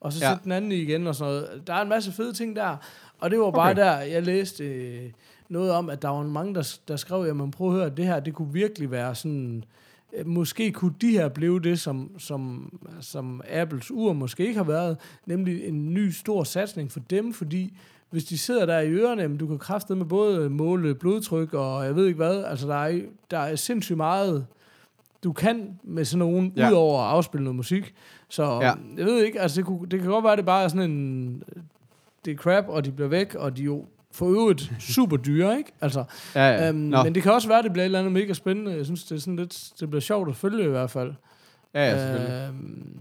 [SPEAKER 2] Og så
[SPEAKER 3] Ja.
[SPEAKER 2] sætte den anden i igen og sådan noget. Der er en masse fede ting der. Og det var bare
[SPEAKER 3] Okay.
[SPEAKER 2] der, jeg læste øh, noget om, at der var mange, der, der skrev, jamen prøv at høre, det her, det kunne virkelig være sådan... øh, Måske kunne de her blive det, som, som, som Apples ur måske ikke har været, nemlig en ny stor satsning for dem, fordi hvis de sidder der i ørerne, jamen, du kan kræfte med både måle blodtryk og jeg ved ikke hvad, altså der er, der er sindssygt meget, du kan med sådan nogen,
[SPEAKER 3] Ja.
[SPEAKER 2] udover at afspille noget musik. Så
[SPEAKER 3] Ja.
[SPEAKER 2] jeg ved ikke, altså det, kunne, det kan godt være, at det bare er sådan en, det er crap, og de bliver væk, og de jo for øvrigt [laughs] super dyre, ikke? Altså,
[SPEAKER 3] Ja, ja.
[SPEAKER 2] øhm, men det kan også være, at det bliver et eller andet mega spændende. Jeg synes, det er sådan lidt, det bliver sjovt at følge i hvert fald.
[SPEAKER 3] ja, ja, selvfølgelig.
[SPEAKER 2] Øhm,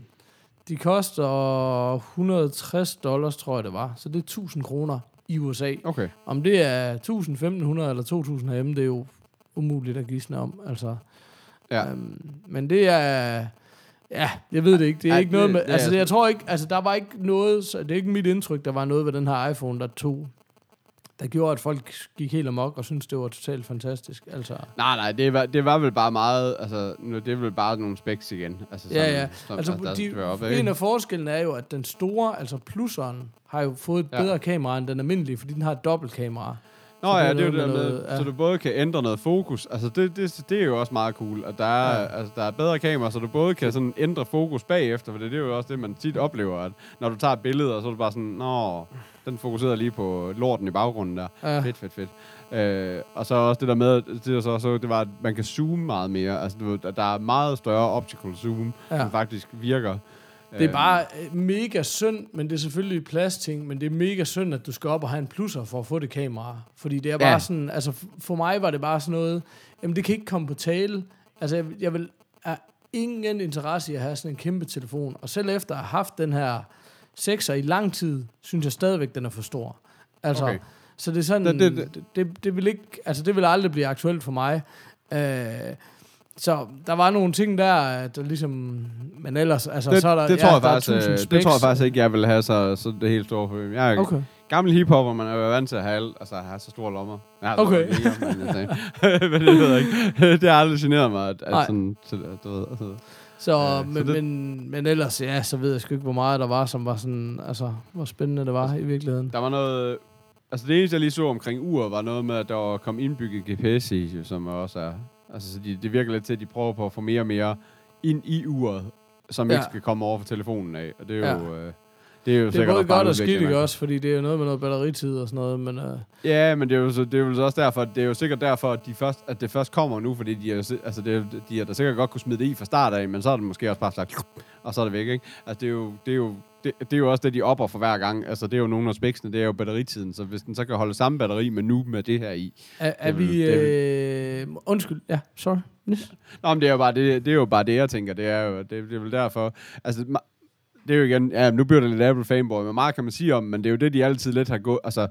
[SPEAKER 2] de koster 160 dollars, tror jeg det var. Så det er 1000 kroner i USA.
[SPEAKER 3] Okay.
[SPEAKER 2] Om det er 1000, 1500 eller 2000 herhjemme, det er jo umuligt at gisne om. Altså,
[SPEAKER 3] Ja.
[SPEAKER 2] øhm, men det er... Ja, jeg ved det ikke. Det er
[SPEAKER 3] Ej,
[SPEAKER 2] ikke noget med...
[SPEAKER 3] det
[SPEAKER 2] Altså,
[SPEAKER 3] sådan-
[SPEAKER 2] jeg tror ikke... Altså, der var ikke noget... Så det er ikke mit indtryk, der var noget ved den her iPhone, der tog... Der gjorde, at folk gik helt amok og syntes, det var totalt fantastisk. Altså,
[SPEAKER 3] Nej, nej, det var, det var vel bare meget, altså, nu, det er vel bare nogle specs igen. Altså,
[SPEAKER 2] ja, ja.
[SPEAKER 3] Som,
[SPEAKER 2] Altså,
[SPEAKER 3] der,
[SPEAKER 2] de,
[SPEAKER 3] der op,
[SPEAKER 2] en af forskellen er jo, at den store, altså plusseren, har jo fået et
[SPEAKER 3] Ja.
[SPEAKER 2] bedre kamera end den almindelige, fordi den har et dobbeltkamera.
[SPEAKER 3] Nå ja, det er jo det der
[SPEAKER 2] med noget- ja.
[SPEAKER 3] så du både kan ændre noget fokus. Altså, det, det, det er jo også meget cool, at der er,
[SPEAKER 2] Ja.
[SPEAKER 3] altså, der er bedre kamera, så du både kan sådan ændre fokus bagefter, for det, det er jo også det, man tit oplever, at når du tager et billede, og så er du bare sådan, nå, den fokuserer lige på lorten i baggrunden der.
[SPEAKER 2] Ja.
[SPEAKER 3] Fedt, fedt, fedt. Øh, og så også det der med, det, så, så, det var, at man kan zoome meget mere. Altså, du, der- er meget større optical zoom,
[SPEAKER 2] ja.
[SPEAKER 3] som faktisk virker.
[SPEAKER 2] Det er
[SPEAKER 3] Øh,
[SPEAKER 2] bare øh, mega synd, men det er selvfølgelig et pladsting, men det er mega synd, at du skal op og have en plusser for at få det kamera. Fordi det er bare
[SPEAKER 3] Ja.
[SPEAKER 2] sådan, altså for mig var det bare sådan noget, jamen det kan ikke komme på tale. Altså jeg, jeg vil have ingen interesse i at have sådan en kæmpe telefon. Og selv efter at have haft den her 6'er i lang tid, synes jeg stadigvæk, den er for stor. Altså, okay. Så det er sådan,
[SPEAKER 3] Det-
[SPEAKER 2] det,
[SPEAKER 3] det-
[SPEAKER 2] det, det, det, vil ikke, altså det vil aldrig blive aktuelt for mig. Øh, så der var nogle ting der, der ligesom... Men ellers, altså,
[SPEAKER 3] det,
[SPEAKER 2] så er der,
[SPEAKER 3] det, tror
[SPEAKER 2] ja,
[SPEAKER 3] jeg
[SPEAKER 2] der er
[SPEAKER 3] faktisk, øh, det tror jeg faktisk ikke, jeg vil have så, så det helt store problem. Jeg er okay. Gammel hiphopper, man er jo vant til at have, al- altså, have så store lommer. Jeg har
[SPEAKER 2] Okay.
[SPEAKER 3] Mere, [laughs] men, det ved jeg ikke. [laughs] det har aldrig generet mig, at, at sådan, så, du ved, altså,
[SPEAKER 2] Så,
[SPEAKER 3] Øh,
[SPEAKER 2] men,
[SPEAKER 3] så det-
[SPEAKER 2] men, men ellers, ja, så ved jeg sgu ikke, hvor meget der var, som var sådan, altså, hvor spændende det var i virkeligheden.
[SPEAKER 3] der var noget, altså det eneste, jeg lige så omkring uret, var noget med, at der kom indbygget GPS i, som også er, altså så de, det virker lidt til, at de prøver på at få mere og mere ind i uret, som
[SPEAKER 2] Ja.
[SPEAKER 3] ikke skal komme over for telefonen af, og det er jo,
[SPEAKER 2] Ja.
[SPEAKER 3] øh, det er jo
[SPEAKER 2] Det er både godt og skidt, ikke også? Fordi det er jo noget med noget batteritid og sådan noget, men uh,
[SPEAKER 3] Ja, men det er jo, så, det er jo så også derfor, det er jo sikkert derfor, at, de først, at det først kommer nu, fordi de er, jo altså det, er- de har da sikkert godt kunne smide det i fra start af, men så er det måske også bare sagt, og så er det væk, ikke? Altså det er jo, det er jo, det, det er jo også det, de opper for hver gang. Altså det er jo nogle af speksene, det er jo batteritiden, så hvis den så kan holde samme batteri, men nu med det her i.
[SPEAKER 2] er, er
[SPEAKER 3] vil-
[SPEAKER 2] vi... Øh, undskyld, ja, sorry. Yes.
[SPEAKER 3] Nå, men det er jo bare det, det, er jo bare det jeg tænker, det er jo, det, det er vel derfor, altså det er jo igen, ja, nu bliver det lidt Apple fanboy, men meget kan man sige om, men det er jo det, de altid lidt har gået, altså,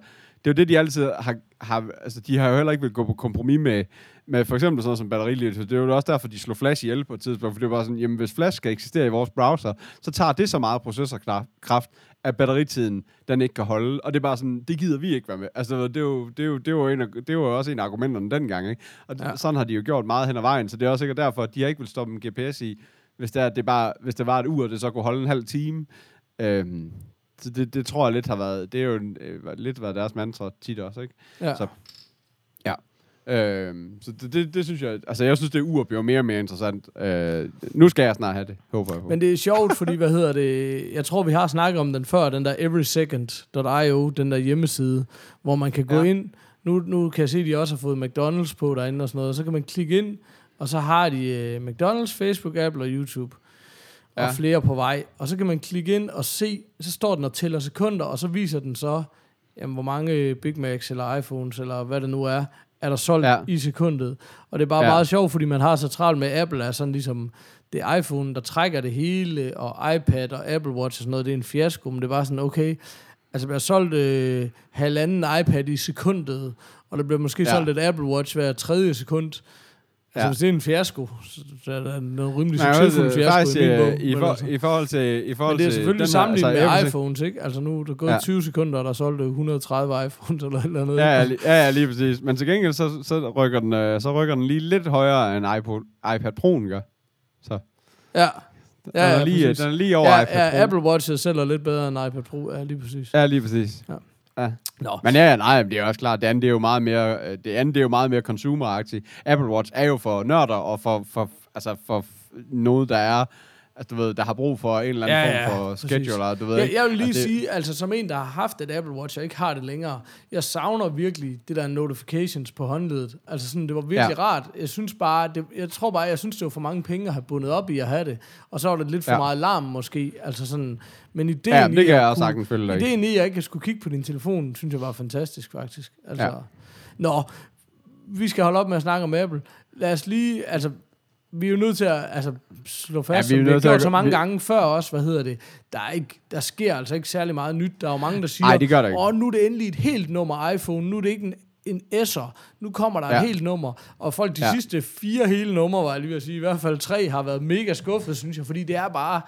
[SPEAKER 3] det er jo det, de altid har, har altså, de har jo heller ikke vil gå på kompromis med, med for eksempel sådan noget som batterilivet. Så det er jo også derfor, de slog Flash ihjel på et tidspunkt, for det var bare sådan, jamen hvis Flash skal eksistere i vores browser, så tager det så meget processorkraft, at batteritiden, den ikke kan holde. Og det er bare sådan, det gider vi ikke være med. Altså, det er jo, det er jo, det er jo, en af, det var jo også en af argumenterne dengang, ikke? Og
[SPEAKER 2] ja.
[SPEAKER 3] sådan har de jo gjort meget hen ad vejen, så det er også sikkert derfor, at de har ikke vil stoppe en GPS i, hvis det, er, det, bare, hvis det var et ur, det så kunne holde en halv time. Øhm, så det, det tror jeg lidt har været, det er jo en, øh, lidt været deres mantra tit også, ikke?
[SPEAKER 2] Ja.
[SPEAKER 3] Så- Øhm, så det, det, det, synes jeg, altså jeg synes, det ur bliver mere og mere interessant. Øh, nu skal jeg snart have det, håber jeg på.
[SPEAKER 2] Men det er sjovt, fordi, hvad hedder det, jeg tror, vi har snakket om den før, den der everysecond.io, den der hjemmeside, hvor man kan gå
[SPEAKER 3] Ja.
[SPEAKER 2] ind, nu, nu kan jeg se, at de også har fået McDonald's på derinde og sådan noget, så kan man klikke ind, og så har de uh, McDonald's, Facebook, Apple og YouTube. Og
[SPEAKER 3] Ja.
[SPEAKER 2] flere på vej. Og så kan man klikke ind og se, så står den og tæller sekunder, og så viser den så, jamen, hvor mange Big Macs eller iPhones, eller hvad det nu er, er der solgt ja. I sekundet. Og det er bare ja. Meget sjovt, fordi man har så travlt med Apple, er sådan ligesom, det er iPhone, der trækker det hele, og iPad og Apple Watch og sådan noget, det er en fiasko, men det er bare sådan, okay, altså bliver solgt øh, halvanden iPad i sekundet, og der bliver måske. Ja. solgt et Apple Watch hver tredje sekund.
[SPEAKER 3] Ja.
[SPEAKER 2] hvis det er en fiasko, så så er det en rimelig succesfuld
[SPEAKER 3] altså,
[SPEAKER 2] fiasko
[SPEAKER 3] faktisk,
[SPEAKER 2] i min
[SPEAKER 3] øh,
[SPEAKER 2] bog.
[SPEAKER 3] i, for,
[SPEAKER 2] altså.
[SPEAKER 3] i forhold til... I forhold
[SPEAKER 2] Men det er selvfølgelig sammenlignet
[SPEAKER 3] altså,
[SPEAKER 2] med
[SPEAKER 3] sige-
[SPEAKER 2] iPhones, ikke? Altså nu er der gået ja.
[SPEAKER 3] Ja.
[SPEAKER 2] 20 sekunder, og der er solgt 130 iPhones eller eller andet.
[SPEAKER 3] Ja, ja, ja, ja, lige præcis. Men til gengæld, så, så, rykker den, øh, så rykker den lige lidt højere end iPod, iPad Pro'en gør. Så
[SPEAKER 2] ja.
[SPEAKER 3] ja, den,
[SPEAKER 2] ja,
[SPEAKER 3] er lige,
[SPEAKER 2] præcis.
[SPEAKER 3] den er lige over
[SPEAKER 2] ja,
[SPEAKER 3] iPad
[SPEAKER 2] ja,
[SPEAKER 3] Pro.
[SPEAKER 2] Apple Watch sælger lidt bedre end iPad Pro. Ja, lige præcis.
[SPEAKER 3] Ja, lige præcis.
[SPEAKER 2] Ja.
[SPEAKER 3] Ja.
[SPEAKER 2] Nå.
[SPEAKER 3] Men ja, nej, det er også klart, det andet det er jo meget mere, øh, det andet det er jo meget mere consumeragtigt. Apple Watch er jo for nørder og for, for altså for noget, der er, altså du ved, der har brug for en eller anden
[SPEAKER 2] Ja,
[SPEAKER 3] form for
[SPEAKER 2] præcis.
[SPEAKER 3] scheduler, du ved
[SPEAKER 2] Jeg, jeg vil lige
[SPEAKER 3] det-
[SPEAKER 2] sige, altså som en, der har haft et Apple Watch, og ikke har det længere, jeg savner virkelig det der notifications på håndledet. Altså sådan, det var virkelig ja. rart. Jeg synes bare, det, jeg tror bare, jeg synes, det var for mange penge at have bundet op i at have det. Og så var det lidt for ja. Meget larm måske. Altså sådan, men ideen
[SPEAKER 3] Ja,
[SPEAKER 2] i
[SPEAKER 3] det kan
[SPEAKER 2] at
[SPEAKER 3] jeg også
[SPEAKER 2] kunne-
[SPEAKER 3] sagtens følge dig.
[SPEAKER 2] Ideen i, at jeg ikke skulle kigge på din telefon, synes jeg var fantastisk, faktisk. Altså. Ja. Nå, vi skal holde op med at snakke om Apple. Lad os lige, altså, vi er jo nødt til at altså, slå fast,
[SPEAKER 3] Ja, vi er
[SPEAKER 2] som vi har gjort så mange
[SPEAKER 3] vi-
[SPEAKER 2] gange før også, hvad hedder det, der, er ikke, der sker altså ikke særlig meget nyt. Der er jo mange, der siger,
[SPEAKER 3] Ej, det gør der ikke.
[SPEAKER 2] åh, nu er det endelig et helt nummer iPhone, nu er det ikke en en S'er. Nu kommer der ja. Et helt nummer, og folk de ja. Sidste fire hele numre, var jeg lige ved at sige, i hvert fald tre, har været mega skuffet, synes jeg, fordi det er bare,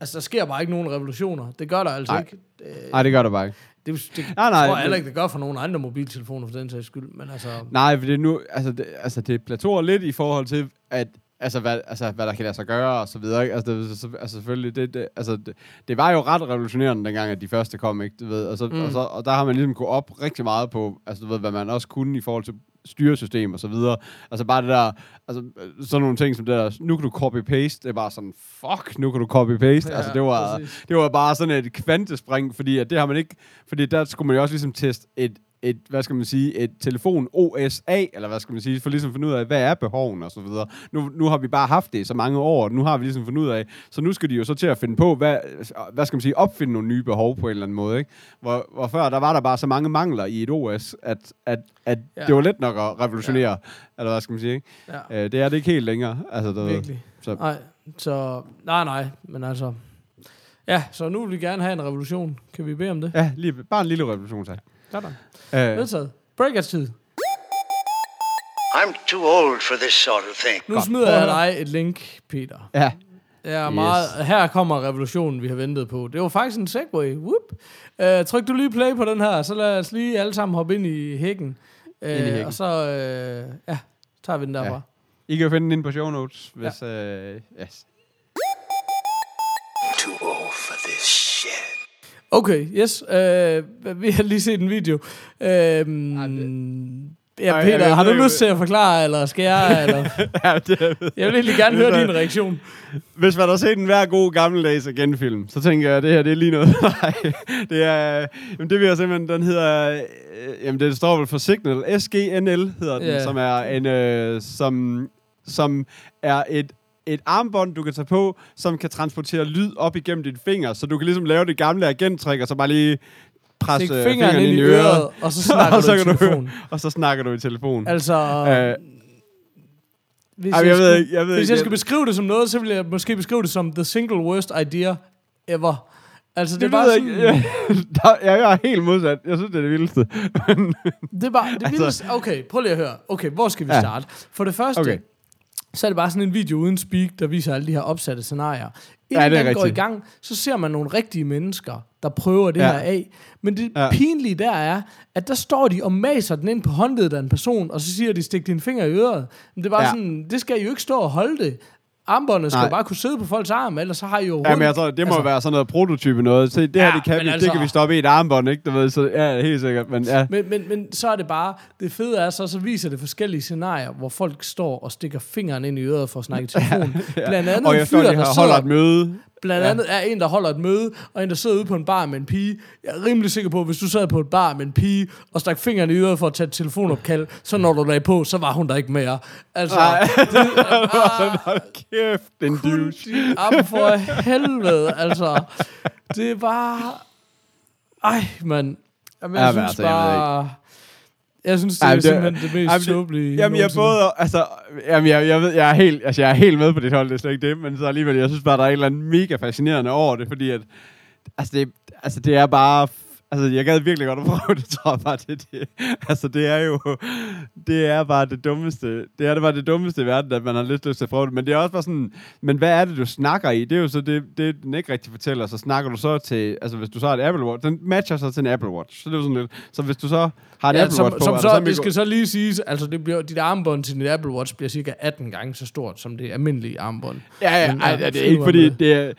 [SPEAKER 2] altså der sker bare ikke nogen revolutioner. Det gør der altså
[SPEAKER 3] Nej.
[SPEAKER 2] ikke. Det,
[SPEAKER 3] Nej, det gør det bare ikke.
[SPEAKER 2] det, det
[SPEAKER 3] Nej, nej,
[SPEAKER 2] tror jeg heller ikke, det gør for nogen andre mobiltelefoner for den sags skyld, men altså...
[SPEAKER 3] Nej, for det nu, altså det, altså det plateauer lidt i forhold til, at altså hvad, altså, hvad der kan lade sig gøre og så videre. Ikke? Altså, det, så, altså selvfølgelig, det, det, altså, det, det, var jo ret revolutionerende, dengang at de første kom, ikke? Du ved, og, så, mm. og, så, og der har man ligesom gået op rigtig meget på, altså du ved, hvad man også kunne i forhold til styresystem og så videre. Altså bare det der, altså sådan nogle ting som det der, nu kan du copy-paste, det er bare sådan, fuck, nu kan du copy-paste.
[SPEAKER 2] Ja,
[SPEAKER 3] Ja, altså det var,
[SPEAKER 2] præcis.
[SPEAKER 3] det var bare sådan et kvantespring, fordi at det har man ikke, fordi der skulle man jo også ligesom teste et, et, hvad skal man sige, et telefon OSA, eller hvad skal man sige, for ligesom at finde ud af, hvad er behoven og så videre. Nu, nu har vi bare haft det i så mange år, og nu har vi ligesom fundet ud af, så nu skal de jo så til at finde på, hvad, hvad skal man sige, opfinde nogle nye behov på en eller anden måde, ikke? Hvor, hvor før, der var der bare så mange mangler i et OS, at, at, at
[SPEAKER 2] ja.
[SPEAKER 3] det var let nok at revolutionere, ja. eller hvad skal man sige, ikke?
[SPEAKER 2] Ja.
[SPEAKER 3] Øh, det er det ikke helt længere. Altså, der,
[SPEAKER 2] Virkelig.
[SPEAKER 3] Så.
[SPEAKER 2] Nej, så... Nej, nej, men altså... Ja, så nu vil vi gerne have en revolution. Kan vi bede om det?
[SPEAKER 3] Ja, lige, bare en lille revolution, tak.
[SPEAKER 2] Sådan.
[SPEAKER 3] Øh,
[SPEAKER 2] Vedtaget. Breakers-tid.
[SPEAKER 1] I'm too old for this sort of thing.
[SPEAKER 2] Nu
[SPEAKER 3] Godt.
[SPEAKER 2] smider jeg dig et link, Peter.
[SPEAKER 3] ja,
[SPEAKER 2] Ja,
[SPEAKER 3] Yes.
[SPEAKER 2] meget. Her kommer revolutionen, vi har ventet på. Det var faktisk en segway. Whoop. Uh, tryk du lige play på den her, så lad os lige alle sammen hoppe ind i hækken. Uh,
[SPEAKER 3] Ind i hækken.
[SPEAKER 2] Og så uh, ja, tager vi den derfra.
[SPEAKER 3] Ja. I kan jo finde den inde på show notes, hvis... Ja. Øh, yes.
[SPEAKER 1] Too old.
[SPEAKER 2] Okay, yes. Uh, vi har lige set en video. Ja,
[SPEAKER 3] Ej,
[SPEAKER 2] Peter,
[SPEAKER 3] jeg
[SPEAKER 2] har du lyst til at forklare, eller skal jeg? [laughs] Eller?
[SPEAKER 3] ja, det,
[SPEAKER 2] Jeg vil egentlig gerne høre din reaktion.
[SPEAKER 3] Hvis man har set en hver god gammeldags genfilm, så tænker jeg, at det her det er lige noget. [laughs] Nej, det er... Jamen, det vil jeg simpelthen... Den hedder... Øh, jamen, det står vel for Signal. SGNL hedder den,
[SPEAKER 2] Ja.
[SPEAKER 3] som er en... Øh, som, som er et et armbånd, du kan tage på, som kan transportere lyd op igennem dit finger, så du kan ligesom lave det gamle agenttrik, og så bare lige presse
[SPEAKER 2] Stik
[SPEAKER 3] øh,
[SPEAKER 2] fingeren ind i øret, og så snakker [laughs]
[SPEAKER 3] og
[SPEAKER 2] du
[SPEAKER 3] så
[SPEAKER 2] i
[SPEAKER 3] kan du,
[SPEAKER 2] telefon. [laughs]
[SPEAKER 3] og så snakker du i telefon.
[SPEAKER 2] Altså,
[SPEAKER 3] Øh,
[SPEAKER 2] hvis,
[SPEAKER 3] ej,
[SPEAKER 2] jeg,
[SPEAKER 3] jeg ved
[SPEAKER 2] skulle,
[SPEAKER 3] ikke- jeg ved
[SPEAKER 2] hvis
[SPEAKER 3] ikke,
[SPEAKER 2] jeg skulle
[SPEAKER 3] jeg-
[SPEAKER 2] beskrive det som noget, så ville jeg måske beskrive det som the single worst idea ever. Altså, det,
[SPEAKER 3] det
[SPEAKER 2] er bare
[SPEAKER 3] ved
[SPEAKER 2] sådan,
[SPEAKER 3] jeg ikke. [laughs] Der- jeg er helt modsat. Jeg synes, det er det vildeste.
[SPEAKER 2] det er bare, det
[SPEAKER 3] Altså-
[SPEAKER 2] altså, okay, prøv lige at høre. Okay, hvor skal vi
[SPEAKER 3] Ja.
[SPEAKER 2] starte? For det første,
[SPEAKER 3] Okay.
[SPEAKER 2] Så er det bare sådan en video uden speak, der viser alle de her opsatte scenarier.
[SPEAKER 3] Ja,
[SPEAKER 2] Inden
[SPEAKER 3] det er
[SPEAKER 2] den går i gang, så ser man nogle rigtige mennesker, der prøver det
[SPEAKER 3] Ja.
[SPEAKER 2] her af. Men det
[SPEAKER 3] Ja.
[SPEAKER 2] pinlige der er, at der står de og maser den ind på håndledet af en person, og så siger de, stik din finger i øret. Men det er bare
[SPEAKER 3] Ja.
[SPEAKER 2] ja. sådan, det skal I jo ikke stå og holde det. Armbåndet skal
[SPEAKER 3] Nej.
[SPEAKER 2] bare kunne sidde på folks arm, ellers så har I jo
[SPEAKER 3] Ja, men jeg tror, det må altså, være sådan noget prototype noget. Se, det her,
[SPEAKER 2] Ja,
[SPEAKER 3] det kan, vi,
[SPEAKER 2] altså-
[SPEAKER 3] det kan vi stoppe i et armbånd, ikke? Du ved, så ja, helt sikkert. Men ja,
[SPEAKER 2] Men, men, men så er det bare, det fede er så, så viser det forskellige scenarier, hvor folk står og stikker fingeren ind i øret for at snakke i [laughs] telefon. Blandt andet
[SPEAKER 3] og
[SPEAKER 2] en
[SPEAKER 3] jeg
[SPEAKER 2] fyr,
[SPEAKER 3] står
[SPEAKER 2] der
[SPEAKER 3] og holder
[SPEAKER 2] sidder,
[SPEAKER 3] et møde.
[SPEAKER 2] Blandt
[SPEAKER 3] Ja.
[SPEAKER 2] andet er en, der holder et møde, og en, der sidder ude på en bar med en pige. Jeg er rimelig sikker på, at hvis du sad på et bar med en pige, og stak fingeren i øret for at tage et telefonopkald, så når du lagde på, så var hun der ikke mere. Altså,
[SPEAKER 3] Nej.
[SPEAKER 2] det er [laughs] bare
[SPEAKER 3] Hold kæft, den douche.
[SPEAKER 2] arm for helvede, altså. Det er bare... Ej, mand. Jamen, jeg
[SPEAKER 3] Ja,
[SPEAKER 2] synes
[SPEAKER 3] altså,
[SPEAKER 2] bare... Jeg synes, det
[SPEAKER 3] Ej,
[SPEAKER 2] er
[SPEAKER 3] det-
[SPEAKER 2] simpelthen det mest
[SPEAKER 3] Jamen,
[SPEAKER 2] tåbelige.
[SPEAKER 3] Jamen, jeg
[SPEAKER 2] nogensinde.
[SPEAKER 3] både, altså, jamen, jeg, jeg, ved, jeg, er helt, altså, jeg er helt med på dit hold, det er slet ikke det, men så alligevel, jeg synes bare, der er et eller andet mega fascinerende over det, fordi at, altså, det, altså, det er bare, altså, jeg gad virkelig godt at [laughs] prøve det, tror jeg bare, det, det, altså, det er jo, det er bare det dummeste, det er det bare det dummeste i verden, at man har lyst til at prøve det, men det er også bare sådan, men hvad er det, du snakker i? Det er jo så det, det den ikke rigtig fortæller, så snakker du så til, altså, hvis du så har et Apple Watch, den matcher så til en Apple Watch, så det er jo sådan lidt, så hvis du så har en
[SPEAKER 2] Ja,
[SPEAKER 3] Apple
[SPEAKER 2] som,
[SPEAKER 3] Watch på,
[SPEAKER 2] som
[SPEAKER 3] der
[SPEAKER 2] så,
[SPEAKER 3] en
[SPEAKER 2] det skal så lige siges, altså det bliver, dit armbånd til dit Apple Watch bliver cirka 18 gange så stort, som det almindelige armbånd.
[SPEAKER 3] Ja, ja,
[SPEAKER 2] Men,
[SPEAKER 3] ej,
[SPEAKER 2] ja,
[SPEAKER 3] ja, det er ikke fordi,
[SPEAKER 2] det.
[SPEAKER 3] det er...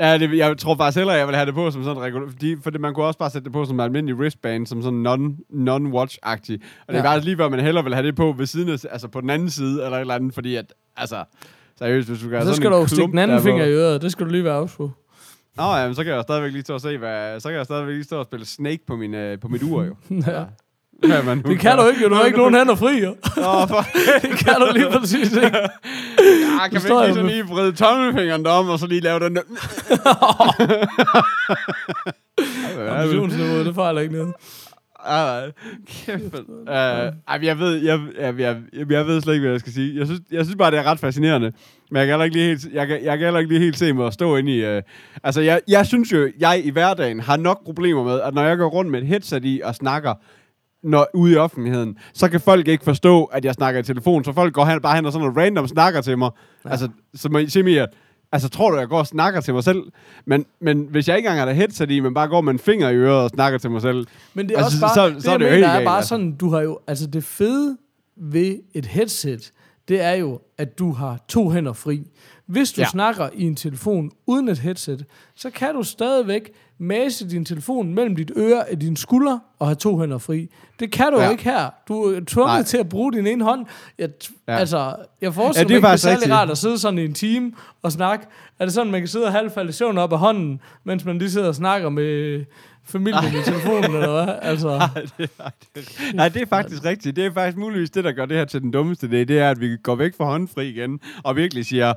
[SPEAKER 3] Ja, det, jeg tror faktisk hellere, jeg vil have det på som sådan regulær, fordi, fordi man kunne også bare sætte det på som en almindelig wristband, som sådan non, non-watch-agtig. Og det er
[SPEAKER 2] Ja.
[SPEAKER 3] faktisk lige, hvor man hellere vil have det på ved siden af, altså på den anden side, eller et eller andet, fordi at, altså, seriøst, hvis du gør
[SPEAKER 2] Så
[SPEAKER 3] sådan
[SPEAKER 2] skal du stikke den anden finger i øret, det skal du lige være ops på.
[SPEAKER 3] Nå, ja, men så kan jeg stadigvæk lige stå og se, hvad, så kan jeg stadigvæk lige stå og spille Snake på, min, øh, på mit ur, jo. [laughs]
[SPEAKER 2] Ja.
[SPEAKER 3] Hvad man
[SPEAKER 2] Det kan du ikke, jo. du har ikke nogen hænder fri, jo.
[SPEAKER 3] Nå, for... [laughs]
[SPEAKER 2] Det kan du lige præcis ikke.
[SPEAKER 3] Ja, kan vi ikke lige, så lige vride tommelfingeren om, og så lige lave den der... [laughs]
[SPEAKER 2] Ambitionsniveauet, det fejler ikke noget.
[SPEAKER 3] Ah, kæft. Uh, jeg ved, jeg, jeg, jeg, jeg, jeg ved slet ikke, hvad jeg skal sige. Jeg synes, jeg synes bare, det er ret fascinerende. Men jeg kan heller ikke lige helt, jeg kan, jeg kan heller ikke lige helt se mig at stå inde i... Uh, altså, jeg, jeg synes jo, jeg i hverdagen har nok problemer med, at når jeg går rundt med et headset i og snakker når, ude i offentligheden, så kan folk ikke forstå, at jeg snakker i telefon, så folk går hen, bare hen og sådan noget random snakker til mig. Ja. Altså, så man siger mig, at Altså, tror du, jeg går og snakker til mig selv? Men, men hvis jeg ikke engang har det headset i, men bare går med en finger i øret og snakker til mig selv...
[SPEAKER 2] Men det er
[SPEAKER 3] altså,
[SPEAKER 2] også bare,
[SPEAKER 3] så,
[SPEAKER 2] det,
[SPEAKER 3] så er det jo helt
[SPEAKER 2] er bare
[SPEAKER 3] altså.
[SPEAKER 2] sådan, du har jo, altså det fede ved et headset, det er jo, at du har to hænder fri. Hvis du
[SPEAKER 3] Ja.
[SPEAKER 2] snakker i en telefon uden et headset, så kan du stadigvæk mase din telefon mellem dit øre og din skulder og have to hænder fri. Det kan du
[SPEAKER 3] Ja.
[SPEAKER 2] ikke her. Du er tvunget
[SPEAKER 3] Nej.
[SPEAKER 2] til at bruge din ene hånd. Jeg,
[SPEAKER 3] Ja.
[SPEAKER 2] Altså, jeg forestiller
[SPEAKER 3] Ja, det er
[SPEAKER 2] mig ikke, det er særlig rart at sidde sådan i en time og snakke. Er det sådan, man kan sidde og i søvn op af hånden, mens man lige sidder og snakker med familien i telefonen, eller hvad? [laughs] Altså,
[SPEAKER 3] Nej, det, nej, det, nej, det er faktisk rigtigt. Det er faktisk muligvis det, der gør det her til den dummeste idé. Det er, at vi går væk fra håndfri igen, og virkelig siger,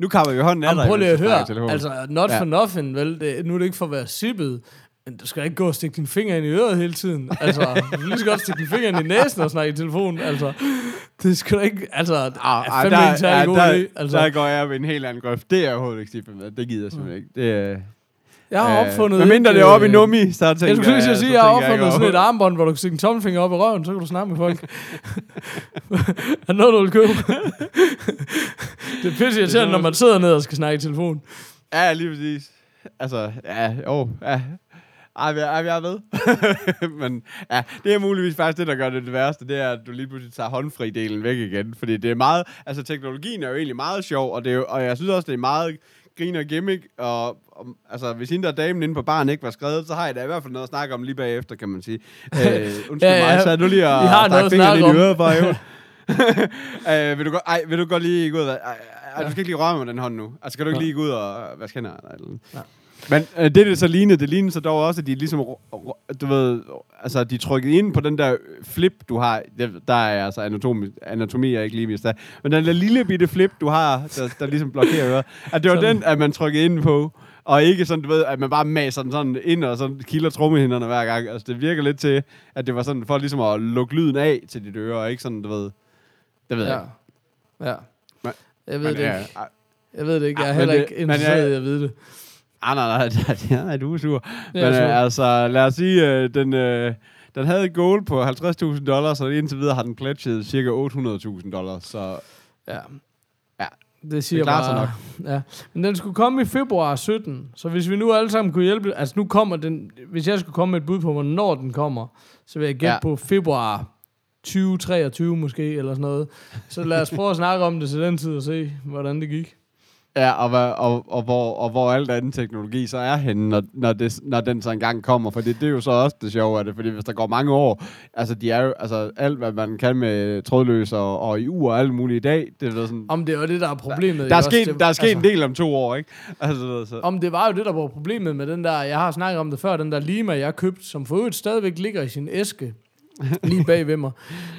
[SPEAKER 3] nu kommer vi hånden af dig.
[SPEAKER 2] prøv lige at høre.
[SPEAKER 3] i telefon."
[SPEAKER 2] Altså, not
[SPEAKER 3] Ja.
[SPEAKER 2] for nothing, vel? Det, nu er det ikke for at være sippet, men du skal ikke gå og stikke din finger ind i øret hele tiden. Altså, [laughs] du lige så godt stikke din finger ind i næsen og snakke i telefonen. Altså, det skal du ikke... Altså, er
[SPEAKER 3] Ah, ah, der,
[SPEAKER 2] ikke særlig god
[SPEAKER 3] der,
[SPEAKER 2] idé. Altså,
[SPEAKER 3] der går jeg ved en helt anden grøft. Det er jeg overhovedet ikke med. Det gider jeg simpelthen ikke. Det,
[SPEAKER 2] jeg har opfundet...
[SPEAKER 3] Hvad mindre
[SPEAKER 2] et,
[SPEAKER 3] det er oppe i
[SPEAKER 2] øh,
[SPEAKER 3] nummi, så tænker
[SPEAKER 2] Jeg skulle lige så sige, jeg har opfundet
[SPEAKER 3] ikke
[SPEAKER 2] sådan et armbånd, hvor du kan stikke en tommelfinger op i røven, så kan du snakke med folk. [laughs] er det noget, du vil købe? [laughs] det er pisse irriterende, når man sidder ned og skal snakke i telefon.
[SPEAKER 3] Ja, lige præcis. Altså, ja, jo, ja. Ej, jeg, jeg er med. [laughs] Men ja, det er muligvis faktisk det, der gør det det værste, det er, at du lige pludselig tager håndfri-delen væk igen. Fordi det er meget, altså teknologien er jo egentlig meget sjov, og, det er jo, og jeg synes også, det er meget grin og gimmick, og, og altså, hvis hende der damen inde på baren ikke var skrevet, så har jeg da i hvert fald noget at snakke om lige bagefter, kan man sige. [laughs] Øh, undskyld
[SPEAKER 2] Ja, ja.
[SPEAKER 3] mig, så er du lige
[SPEAKER 2] Vi har
[SPEAKER 3] fingeren i
[SPEAKER 2] om.
[SPEAKER 3] øret bare, jo. [laughs] øh, vil, du godt, ej, vil du godt lige gå ud og... Ej, ej, du skal ikke lige røre med den hånd nu. Altså, skal du ikke
[SPEAKER 2] Ja.
[SPEAKER 3] lige gå ud og vaske hænder? Eller, eller.
[SPEAKER 2] Ja.
[SPEAKER 3] Men øh, det, det så lignede, det lignede så dog også, at de ligesom, du ved, altså de trykkede ind på den der flip, du har, der er altså anatomi, anatomi er ikke lige mest der, men den der lille bitte flip, du har, der, der ligesom blokerer øret, at det var
[SPEAKER 2] Sådan.
[SPEAKER 3] den, at man trykkede ind på, og ikke sådan, du ved, at man bare maser den sådan ind og sådan kilder trommehinderne hver gang. Altså det virker lidt til, at det var sådan for ligesom at lukke lyden af til dit øre, og ikke sådan, du ved, det ved jeg
[SPEAKER 2] Ja.
[SPEAKER 3] ikke.
[SPEAKER 2] Ja.
[SPEAKER 3] Men-
[SPEAKER 2] Jeg ved
[SPEAKER 3] Men,
[SPEAKER 2] det ikke. Jeg ved det ikke. Jeg er heller ikke
[SPEAKER 3] jeg-
[SPEAKER 2] interesseret i at vide det.
[SPEAKER 3] Ah, nej, nej, nej, nej, du er sur. Men
[SPEAKER 2] er
[SPEAKER 3] øh,
[SPEAKER 2] så.
[SPEAKER 3] altså, lad os sige, øh, den, øh, den havde et goal på 50.000 dollars, og indtil videre har den pledget cirka 800.000 dollars. Så
[SPEAKER 2] Ja. Det siger
[SPEAKER 3] klarer sig
[SPEAKER 2] bare, Ja. Men den skulle komme i februar 17, så hvis vi nu alle sammen kunne hjælpe... Altså nu kommer den... Hvis jeg skulle komme med et bud på, hvornår den kommer, så vil jeg gætte
[SPEAKER 3] ja.
[SPEAKER 2] på februar 2023 måske, eller sådan noget. Så lad os prøve at snakke om det til den tid og se, hvordan det gik.
[SPEAKER 3] Ja, og, hvad, og, og, hvor, og hvor alt anden teknologi så er henne, når, når, det, når den så engang kommer. For det, det er jo så også det sjove af det, fordi hvis der går mange år, altså de er jo, altså alt hvad man kan med trådløs og, og i uger og alt muligt i dag, det er sådan,
[SPEAKER 2] Om det er jo det, der er problemet.
[SPEAKER 3] der er
[SPEAKER 2] ikke også?
[SPEAKER 3] sket,
[SPEAKER 2] Det-
[SPEAKER 3] der er sket
[SPEAKER 2] altså,
[SPEAKER 3] en del om to år, ikke? Altså, så.
[SPEAKER 2] Om det var jo det, der var problemet med den der, jeg har snakket om det før, den der Lima, jeg købte, som for øvrigt stadigvæk ligger i sin æske, [laughs] lige bag ved mig.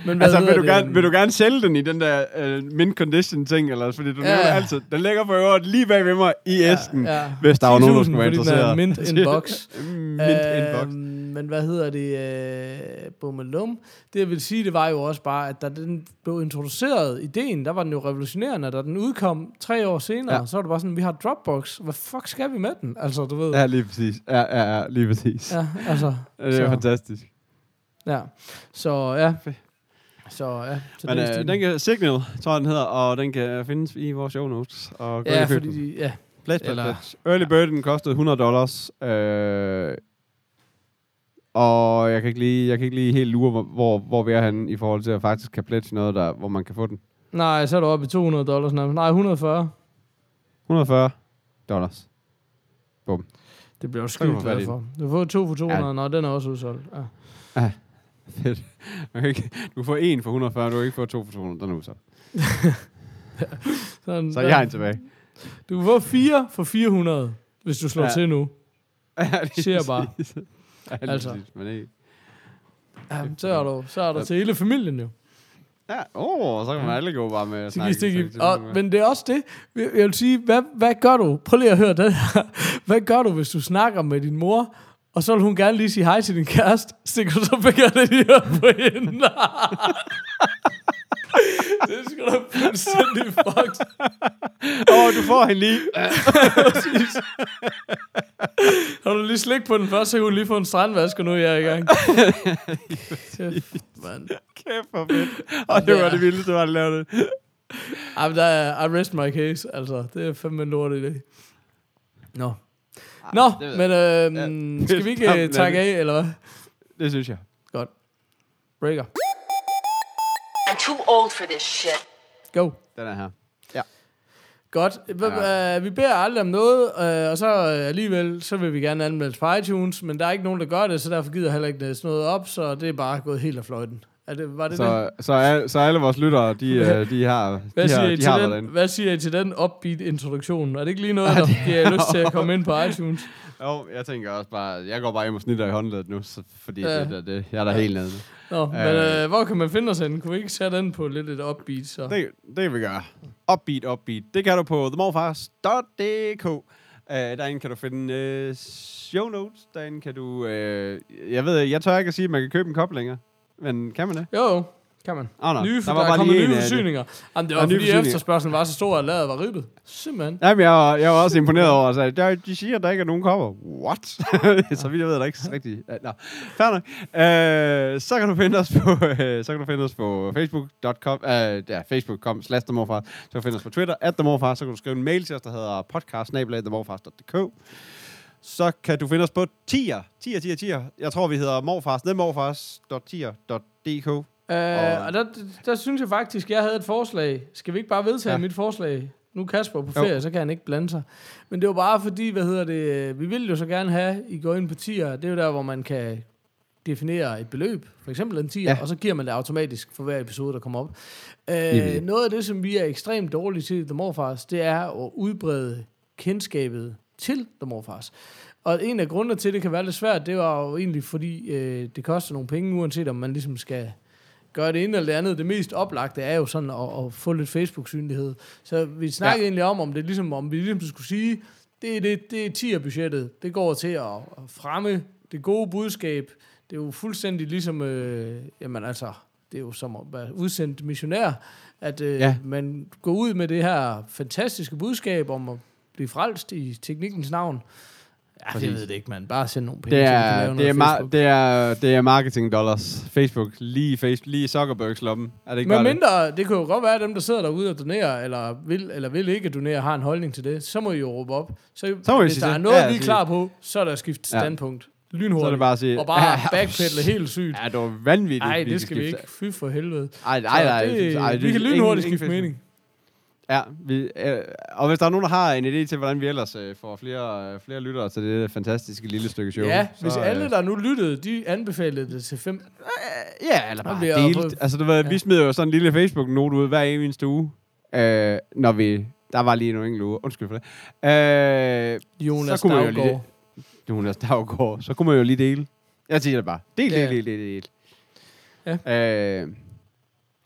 [SPEAKER 2] Men hvad
[SPEAKER 3] Altså, vil du,
[SPEAKER 2] det?
[SPEAKER 3] gerne, vil du gerne sælge den i den der uh, mint condition ting, eller fordi du
[SPEAKER 2] Ja,
[SPEAKER 3] nævner altid, den ligger for øvrigt lige bag ved mig i æsken,
[SPEAKER 2] ja.
[SPEAKER 3] hvis der var nogen, der
[SPEAKER 2] 10.000,
[SPEAKER 3] skulle være
[SPEAKER 2] er
[SPEAKER 3] interesseret.
[SPEAKER 2] mint [laughs] inbox.
[SPEAKER 3] mint inbox.
[SPEAKER 2] Øhm, Men hvad hedder det? Øh, Bummelum. Det jeg vil sige, det var jo også bare, at da den blev introduceret, ideen, der var den jo revolutionerende. Da den udkom tre år senere,
[SPEAKER 3] Ja.
[SPEAKER 2] så var det bare sådan, vi har Dropbox. Hvad fuck skal vi med den? Altså, du ved.
[SPEAKER 3] Ja, lige præcis. Ja, ja, ja lige præcis. Ja,
[SPEAKER 2] Ja, altså.
[SPEAKER 3] det er
[SPEAKER 2] så-
[SPEAKER 3] fantastisk.
[SPEAKER 2] Ja. Så ja. Så ja. Så
[SPEAKER 3] Men
[SPEAKER 2] det
[SPEAKER 3] øh, den kan, Signal, tror jeg, den hedder, og den kan findes i vores show notes. Og
[SPEAKER 2] Ja,
[SPEAKER 3] og
[SPEAKER 2] fordi
[SPEAKER 3] den.
[SPEAKER 2] de, ja.
[SPEAKER 3] Pledge,
[SPEAKER 2] eller-
[SPEAKER 3] pledge. Early Bird, den kostede 100 dollars. Øh, og jeg kan, ikke lige, jeg kan ikke lige helt lure, hvor, hvor, vi er henne i forhold til at faktisk kan pledge noget, der, hvor man kan få den.
[SPEAKER 2] Nej, så er du oppe i 200 dollars nærmest. Nej, 140.
[SPEAKER 3] 140 dollars.
[SPEAKER 2] Det bliver jo skidt for. Du får to for 200,
[SPEAKER 3] Ja.
[SPEAKER 2] ja. Nå, den er også udsolgt. Ja.
[SPEAKER 3] Fedt. Man kan ikke, du får en for 140, du kan ikke få to for 200. Den er så. [laughs]
[SPEAKER 2] Sådan,
[SPEAKER 3] Så jeg har en tilbage.
[SPEAKER 2] Du kan få fire for 400, hvis du slår
[SPEAKER 3] Ja.
[SPEAKER 2] ja. til nu. [laughs]
[SPEAKER 3] Ja, lige
[SPEAKER 2] Siger bare.
[SPEAKER 3] Ja,
[SPEAKER 2] Altså.
[SPEAKER 3] præcis, men ikke.
[SPEAKER 2] Ja, så er du, så er du til hele familien jo.
[SPEAKER 3] Ja, åh, oh, så kan man alle gå bare med at snakke.
[SPEAKER 2] stik i. Og, men det er også det. Jeg vil sige, hvad, hvad gør du? Prøv lige at høre det her. [laughs] Hvad gør du, hvis du snakker med din mor, og så vil hun gerne lige sige hej til din kæreste, stikker du så fingrene i øret på hende? det er sgu da fuldstændig fucked.
[SPEAKER 3] Åh, oh, du får hende lige.
[SPEAKER 2] Har du lige slik på den først, så kan hun lige få en strandvask, og nu er jeg i gang. Kæft, mand.
[SPEAKER 3] Kæft for fedt. Og det var det vildeste, du har lavet det.
[SPEAKER 2] Ej, der er, I rest my case, altså. Det er fandme en lort idé. Nå. Nå,
[SPEAKER 3] det
[SPEAKER 2] men øh,
[SPEAKER 3] Ja.
[SPEAKER 2] skal vi ikke uh, takke
[SPEAKER 3] anden.
[SPEAKER 2] af, eller hvad?
[SPEAKER 3] Det synes jeg.
[SPEAKER 2] Godt. Breaker.
[SPEAKER 4] I'm too old for this shit.
[SPEAKER 2] Go.
[SPEAKER 3] Den er her.
[SPEAKER 2] Godt.
[SPEAKER 3] Ja.
[SPEAKER 2] Uh, vi beder aldrig om noget, uh, og så uh, alligevel, så vil vi gerne anmelde på iTunes, men der er ikke nogen, der gør det, så derfor gider jeg heller ikke læse noget op, så det er bare gået helt af fløjten. Er det, var det det?
[SPEAKER 3] Så, så, al, så alle vores lyttere, de, øh, de har,
[SPEAKER 2] Hvad
[SPEAKER 3] de
[SPEAKER 2] siger,
[SPEAKER 3] har, de
[SPEAKER 2] til
[SPEAKER 3] har
[SPEAKER 2] den, hvad siger I til den upbeat introduktion? Er det ikke lige noget, der giver jer lyst til at komme ind på iTunes? [laughs]
[SPEAKER 3] Jo, jeg tænker også bare, jeg går bare hjem og snitter i håndledet nu, så, fordi
[SPEAKER 2] Ja.
[SPEAKER 3] ja. det, det, det, jeg er der helt nede.
[SPEAKER 2] Nå, men
[SPEAKER 3] Øh.
[SPEAKER 2] øh, hvor kan man finde os henne? Kunne vi ikke sætte den på lidt et upbeat? Så?
[SPEAKER 3] Det, det kan vi gøre. Upbeat, upbeat. Det kan du på themorfars.dk. Uh, derinde kan du finde uh, show notes. Derinde kan du... Uh, jeg ved, jeg tør ikke at sige, at man kan købe en kop længere. Men kan man det?
[SPEAKER 2] Jo, jo, kan man.
[SPEAKER 3] Oh, no.
[SPEAKER 2] Nye, der, der er kommet nye forsyninger. Jamen, det var fordi efterspørgselen var så stor, at ladet var ribbet. Simpelthen.
[SPEAKER 3] Jamen, jeg var, jeg var også imponeret over, at der, de siger, at der ikke er nogen kopper. What? [laughs] så vidt jeg ved, der er ikke rigtigt. Nå, fair nok. Uh, så kan du finde os på, uh, så kan du finde os på facebook.com, uh, ja, facebook.com slash. Så kan du finde os på Twitter, at. Så kan du skrive en mail til os, der hedder podcast Så kan du finde os på tier, tier, tier, tier. Jeg tror, vi hedder morfars, themorfars.tier.dk.
[SPEAKER 2] Uh, og der, der synes jeg faktisk, jeg havde et forslag. Skal vi ikke bare vedtage ja. Mit forslag? Nu er Kasper på
[SPEAKER 3] Jo.
[SPEAKER 2] ferie, så kan han ikke blande sig. Men det var bare fordi, hvad hedder det, vi vil jo så gerne have, I går ind på tier. Det er jo der, hvor man kan definere et beløb, for eksempel en tier, ja.
[SPEAKER 3] Ja.
[SPEAKER 2] og så giver man det automatisk for hver episode, der kommer op. Uh, noget af det, som vi er ekstremt dårlige til i The Morfars, det er at udbrede kendskabet til The Morfars. Og en af grundene til, at det kan være lidt svært, det var jo egentlig, fordi øh, det koster nogle penge, uanset om man ligesom skal gøre det ene eller det andet. Det mest oplagte er jo sådan at, at få lidt Facebook-synlighed. Så vi snakkede ja. Egentlig om, om det ligesom, om vi ligesom skulle sige, det er, det, det er 10 budgettet. Det går til at, at fremme det gode budskab. Det er jo fuldstændig ligesom, øh, jamen altså, det er jo som at være udsendt missionær, at øh. Ja. man går ud med det her fantastiske budskab om at blive frelst i teknikkens navn. Ja, det
[SPEAKER 3] Præcis.
[SPEAKER 2] ved det ikke, man. Bare send nogle penge,
[SPEAKER 3] Det er,
[SPEAKER 2] lave
[SPEAKER 3] det, er
[SPEAKER 2] Facebook.
[SPEAKER 3] det, er, det er marketing dollars. Facebook. Lige, face- lige Zuckerbergs lomme. Er det ikke
[SPEAKER 2] Men
[SPEAKER 3] bare det?
[SPEAKER 2] mindre, det kan jo godt være, at dem, der sidder derude og donerer, eller vil, eller vil ikke donere, har en holdning til det. Så må I jo råbe op. Så,
[SPEAKER 3] Så må I
[SPEAKER 2] hvis
[SPEAKER 3] sige
[SPEAKER 2] der er
[SPEAKER 3] til.
[SPEAKER 2] noget,
[SPEAKER 3] Ja,
[SPEAKER 2] vi er
[SPEAKER 3] sige.
[SPEAKER 2] klar på, så er der skiftet
[SPEAKER 3] Ja.
[SPEAKER 2] standpunkt.
[SPEAKER 3] Så er
[SPEAKER 2] Lynhurtigt.
[SPEAKER 3] det bare at sige...
[SPEAKER 2] og bare [laughs] backpedale helt sygt.
[SPEAKER 3] Ja, det var vanvittigt.
[SPEAKER 2] Nej, det skal vi ikke. Fy for helvede.
[SPEAKER 3] Ej, nej, nej.
[SPEAKER 2] Så det,
[SPEAKER 3] ej,
[SPEAKER 2] vi kan lynhurtigt skifte
[SPEAKER 3] Facebook.
[SPEAKER 2] mening.
[SPEAKER 3] Ja, vi, øh, og hvis der er nogen, der har en idé til, hvordan vi ellers øh, får flere, øh, flere lyttere til det fantastiske lille stykke show.
[SPEAKER 2] Ja,
[SPEAKER 3] så,
[SPEAKER 2] hvis
[SPEAKER 3] øh,
[SPEAKER 2] alle, der nu lyttede, de anbefalede det til fem.
[SPEAKER 3] Ja, eller bare delt. Altså, det var,
[SPEAKER 2] Ja.
[SPEAKER 3] vi smider jo sådan en lille Facebook-note ud hver eneste uge, øh, når vi... Der var lige nogle enkelte uger. Undskyld for det. Øh,
[SPEAKER 2] Jonas
[SPEAKER 3] Så kunne man jo lige-
[SPEAKER 2] Daggaard.
[SPEAKER 3] Jonas Daggaard, så kunne man jo lige dele. Jeg siger det bare. Del,
[SPEAKER 2] Ja.
[SPEAKER 3] del, del, del, del.
[SPEAKER 2] Ja.
[SPEAKER 3] Øh,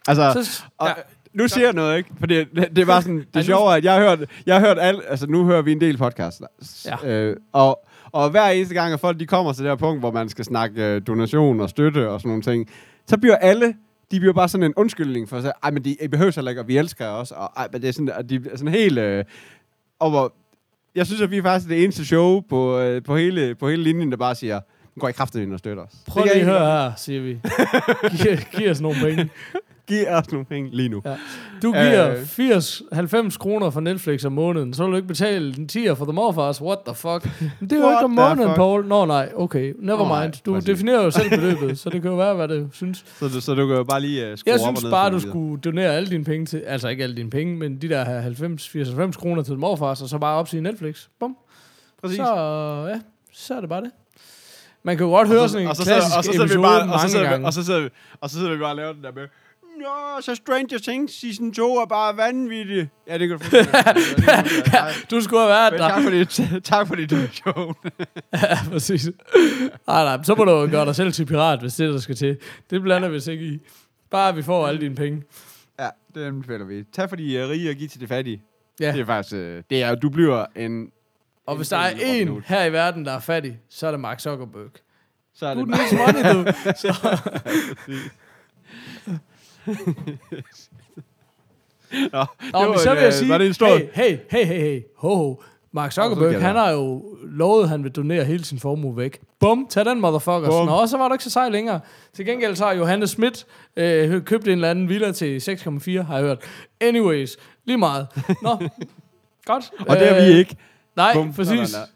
[SPEAKER 3] altså,
[SPEAKER 2] Så,
[SPEAKER 3] og,
[SPEAKER 2] ja,
[SPEAKER 3] nu siger jeg noget, ikke? For det, det, var sådan, det [laughs] sjove er, at jeg har hørt, jeg har hørt alt, altså nu hører vi en del podcasts.
[SPEAKER 2] Ja.
[SPEAKER 3] Øh, og, og hver eneste gang, at folk de kommer til det her punkt, hvor man skal snakke øh, donation og støtte og sådan nogle ting, så bliver alle, de bliver bare sådan en undskyldning for at sige, ej, men de, I behøver heller ikke, og vi elsker jer også, og ej, men det er sådan, at de er sådan helt, øh, og hvor, jeg synes, at vi er faktisk det eneste show på, øh, på, hele, på hele linjen, der bare siger, nu går I kraftigt ind og støtter os.
[SPEAKER 2] prøv lige at høre her, siger vi. Giv, giv os nogle penge. [laughs]
[SPEAKER 3] Giv os nogle penge lige nu.
[SPEAKER 2] Ja. Du giver
[SPEAKER 3] Øh.
[SPEAKER 2] 80-90 kroner for Netflix om måneden, så vil du ikke betale en 10'er for The Morfars. What the fuck? Men det er jo
[SPEAKER 3] What
[SPEAKER 2] ikke om måneden,
[SPEAKER 3] fuck?
[SPEAKER 2] Paul. Nå nej, okay. Never
[SPEAKER 3] nej,
[SPEAKER 2] mind. Du
[SPEAKER 3] præcis.
[SPEAKER 2] definerer jo selv beløbet, så det kan jo være, hvad det synes. [laughs]
[SPEAKER 3] Så, du- så du kan jo bare lige uh, skrue
[SPEAKER 2] Jeg synes bare, du skulle donere alle dine penge til, altså ikke alle dine penge, men de der 90, 80-90 kroner til The Morfars, og så bare op til Netflix. Bum.
[SPEAKER 3] Præcis.
[SPEAKER 2] Så, ja, så er det bare det. Man kan jo godt høre
[SPEAKER 3] Og så-
[SPEAKER 2] sådan en
[SPEAKER 3] og så
[SPEAKER 2] klassisk
[SPEAKER 3] og så vi
[SPEAKER 2] episode
[SPEAKER 3] bare- og så
[SPEAKER 2] mange
[SPEAKER 3] vi-
[SPEAKER 2] gange.
[SPEAKER 3] Og så sidder vi- og så sidder vi bare og laver den der med, Nå, så Stranger Things season 2 er bare vanvittig. Ja, det kan du [laughs] fuldstændig.
[SPEAKER 2] Du skulle have været der.
[SPEAKER 3] tak for dit, [laughs] tak for dit donation. [laughs]
[SPEAKER 2] Ja, præcis. Nej, nej, så må du jo gøre dig selv til pirat, hvis det er, der skal til. Det blander vi ikke i. Bare vi får alle dine penge.
[SPEAKER 3] ja, det anbefaler vi. Tag for de uh, rige og giv til de fattige.
[SPEAKER 2] Ja.
[SPEAKER 3] Det er faktisk, uh, det er, du bliver en,
[SPEAKER 2] Og hvis der er
[SPEAKER 3] en
[SPEAKER 2] en her i verden, der er fattig, så er det Mark Zuckerberg.
[SPEAKER 3] så er det
[SPEAKER 2] er den money, du. Så,
[SPEAKER 3] Nå,
[SPEAKER 2] Nå,
[SPEAKER 3] det
[SPEAKER 2] men så vil jeg
[SPEAKER 3] øh,
[SPEAKER 2] sige,
[SPEAKER 3] var det en stor...
[SPEAKER 2] hey, hey, hey, hey, hey, ho, ho. Mark Zuckerberg, han har jo lovet, at han vil donere hele sin formue væk. Bum, tag den motherfucker.
[SPEAKER 3] Bum.
[SPEAKER 2] Nå, så var du ikke så sej længere. Til gengæld så har Johannes Schmidt øh, købt en eller anden villa til 6,4, har jeg hørt. Anyways, lige meget. Nå, [laughs] godt.
[SPEAKER 3] Og det er vi ikke.
[SPEAKER 2] Nej,
[SPEAKER 3] Bum.
[SPEAKER 2] præcis.
[SPEAKER 3] Sådan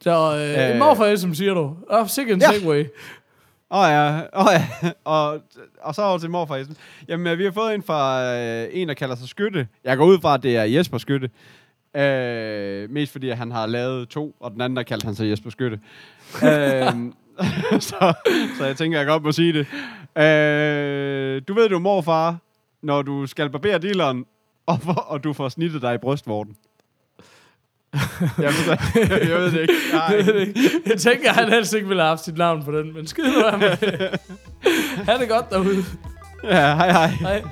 [SPEAKER 2] Så øh,
[SPEAKER 3] Øh.
[SPEAKER 2] en morfar, som siger du. Oh, sikkert en
[SPEAKER 3] Ja.
[SPEAKER 2] segway.
[SPEAKER 3] Åh oh, ja, oh, ja. [laughs] Og, og så over til morfar. Jamen, øh, vi har fået en fra øh, en, der kalder sig Skytte. Jeg går ud fra, at det er Jesper Skytte. Øh, mest fordi, at han har lavet to, og den anden, der kaldte han sig Jesper Skytte. [laughs] øh, [laughs] så, så jeg tænker, jeg godt må sige det. Øh, du ved, du er morfar, når du skal barbere dealeren, og, for, og du får snittet dig i brystvorten. Jeg, ved, [laughs] jeg ved det ikke. Nej.
[SPEAKER 2] Jeg tænker, at han helst ikke ville have haft sit navn på den, men skide nu det. [laughs] Ha' det godt derude.
[SPEAKER 3] Ja, hej hej.
[SPEAKER 2] Hej.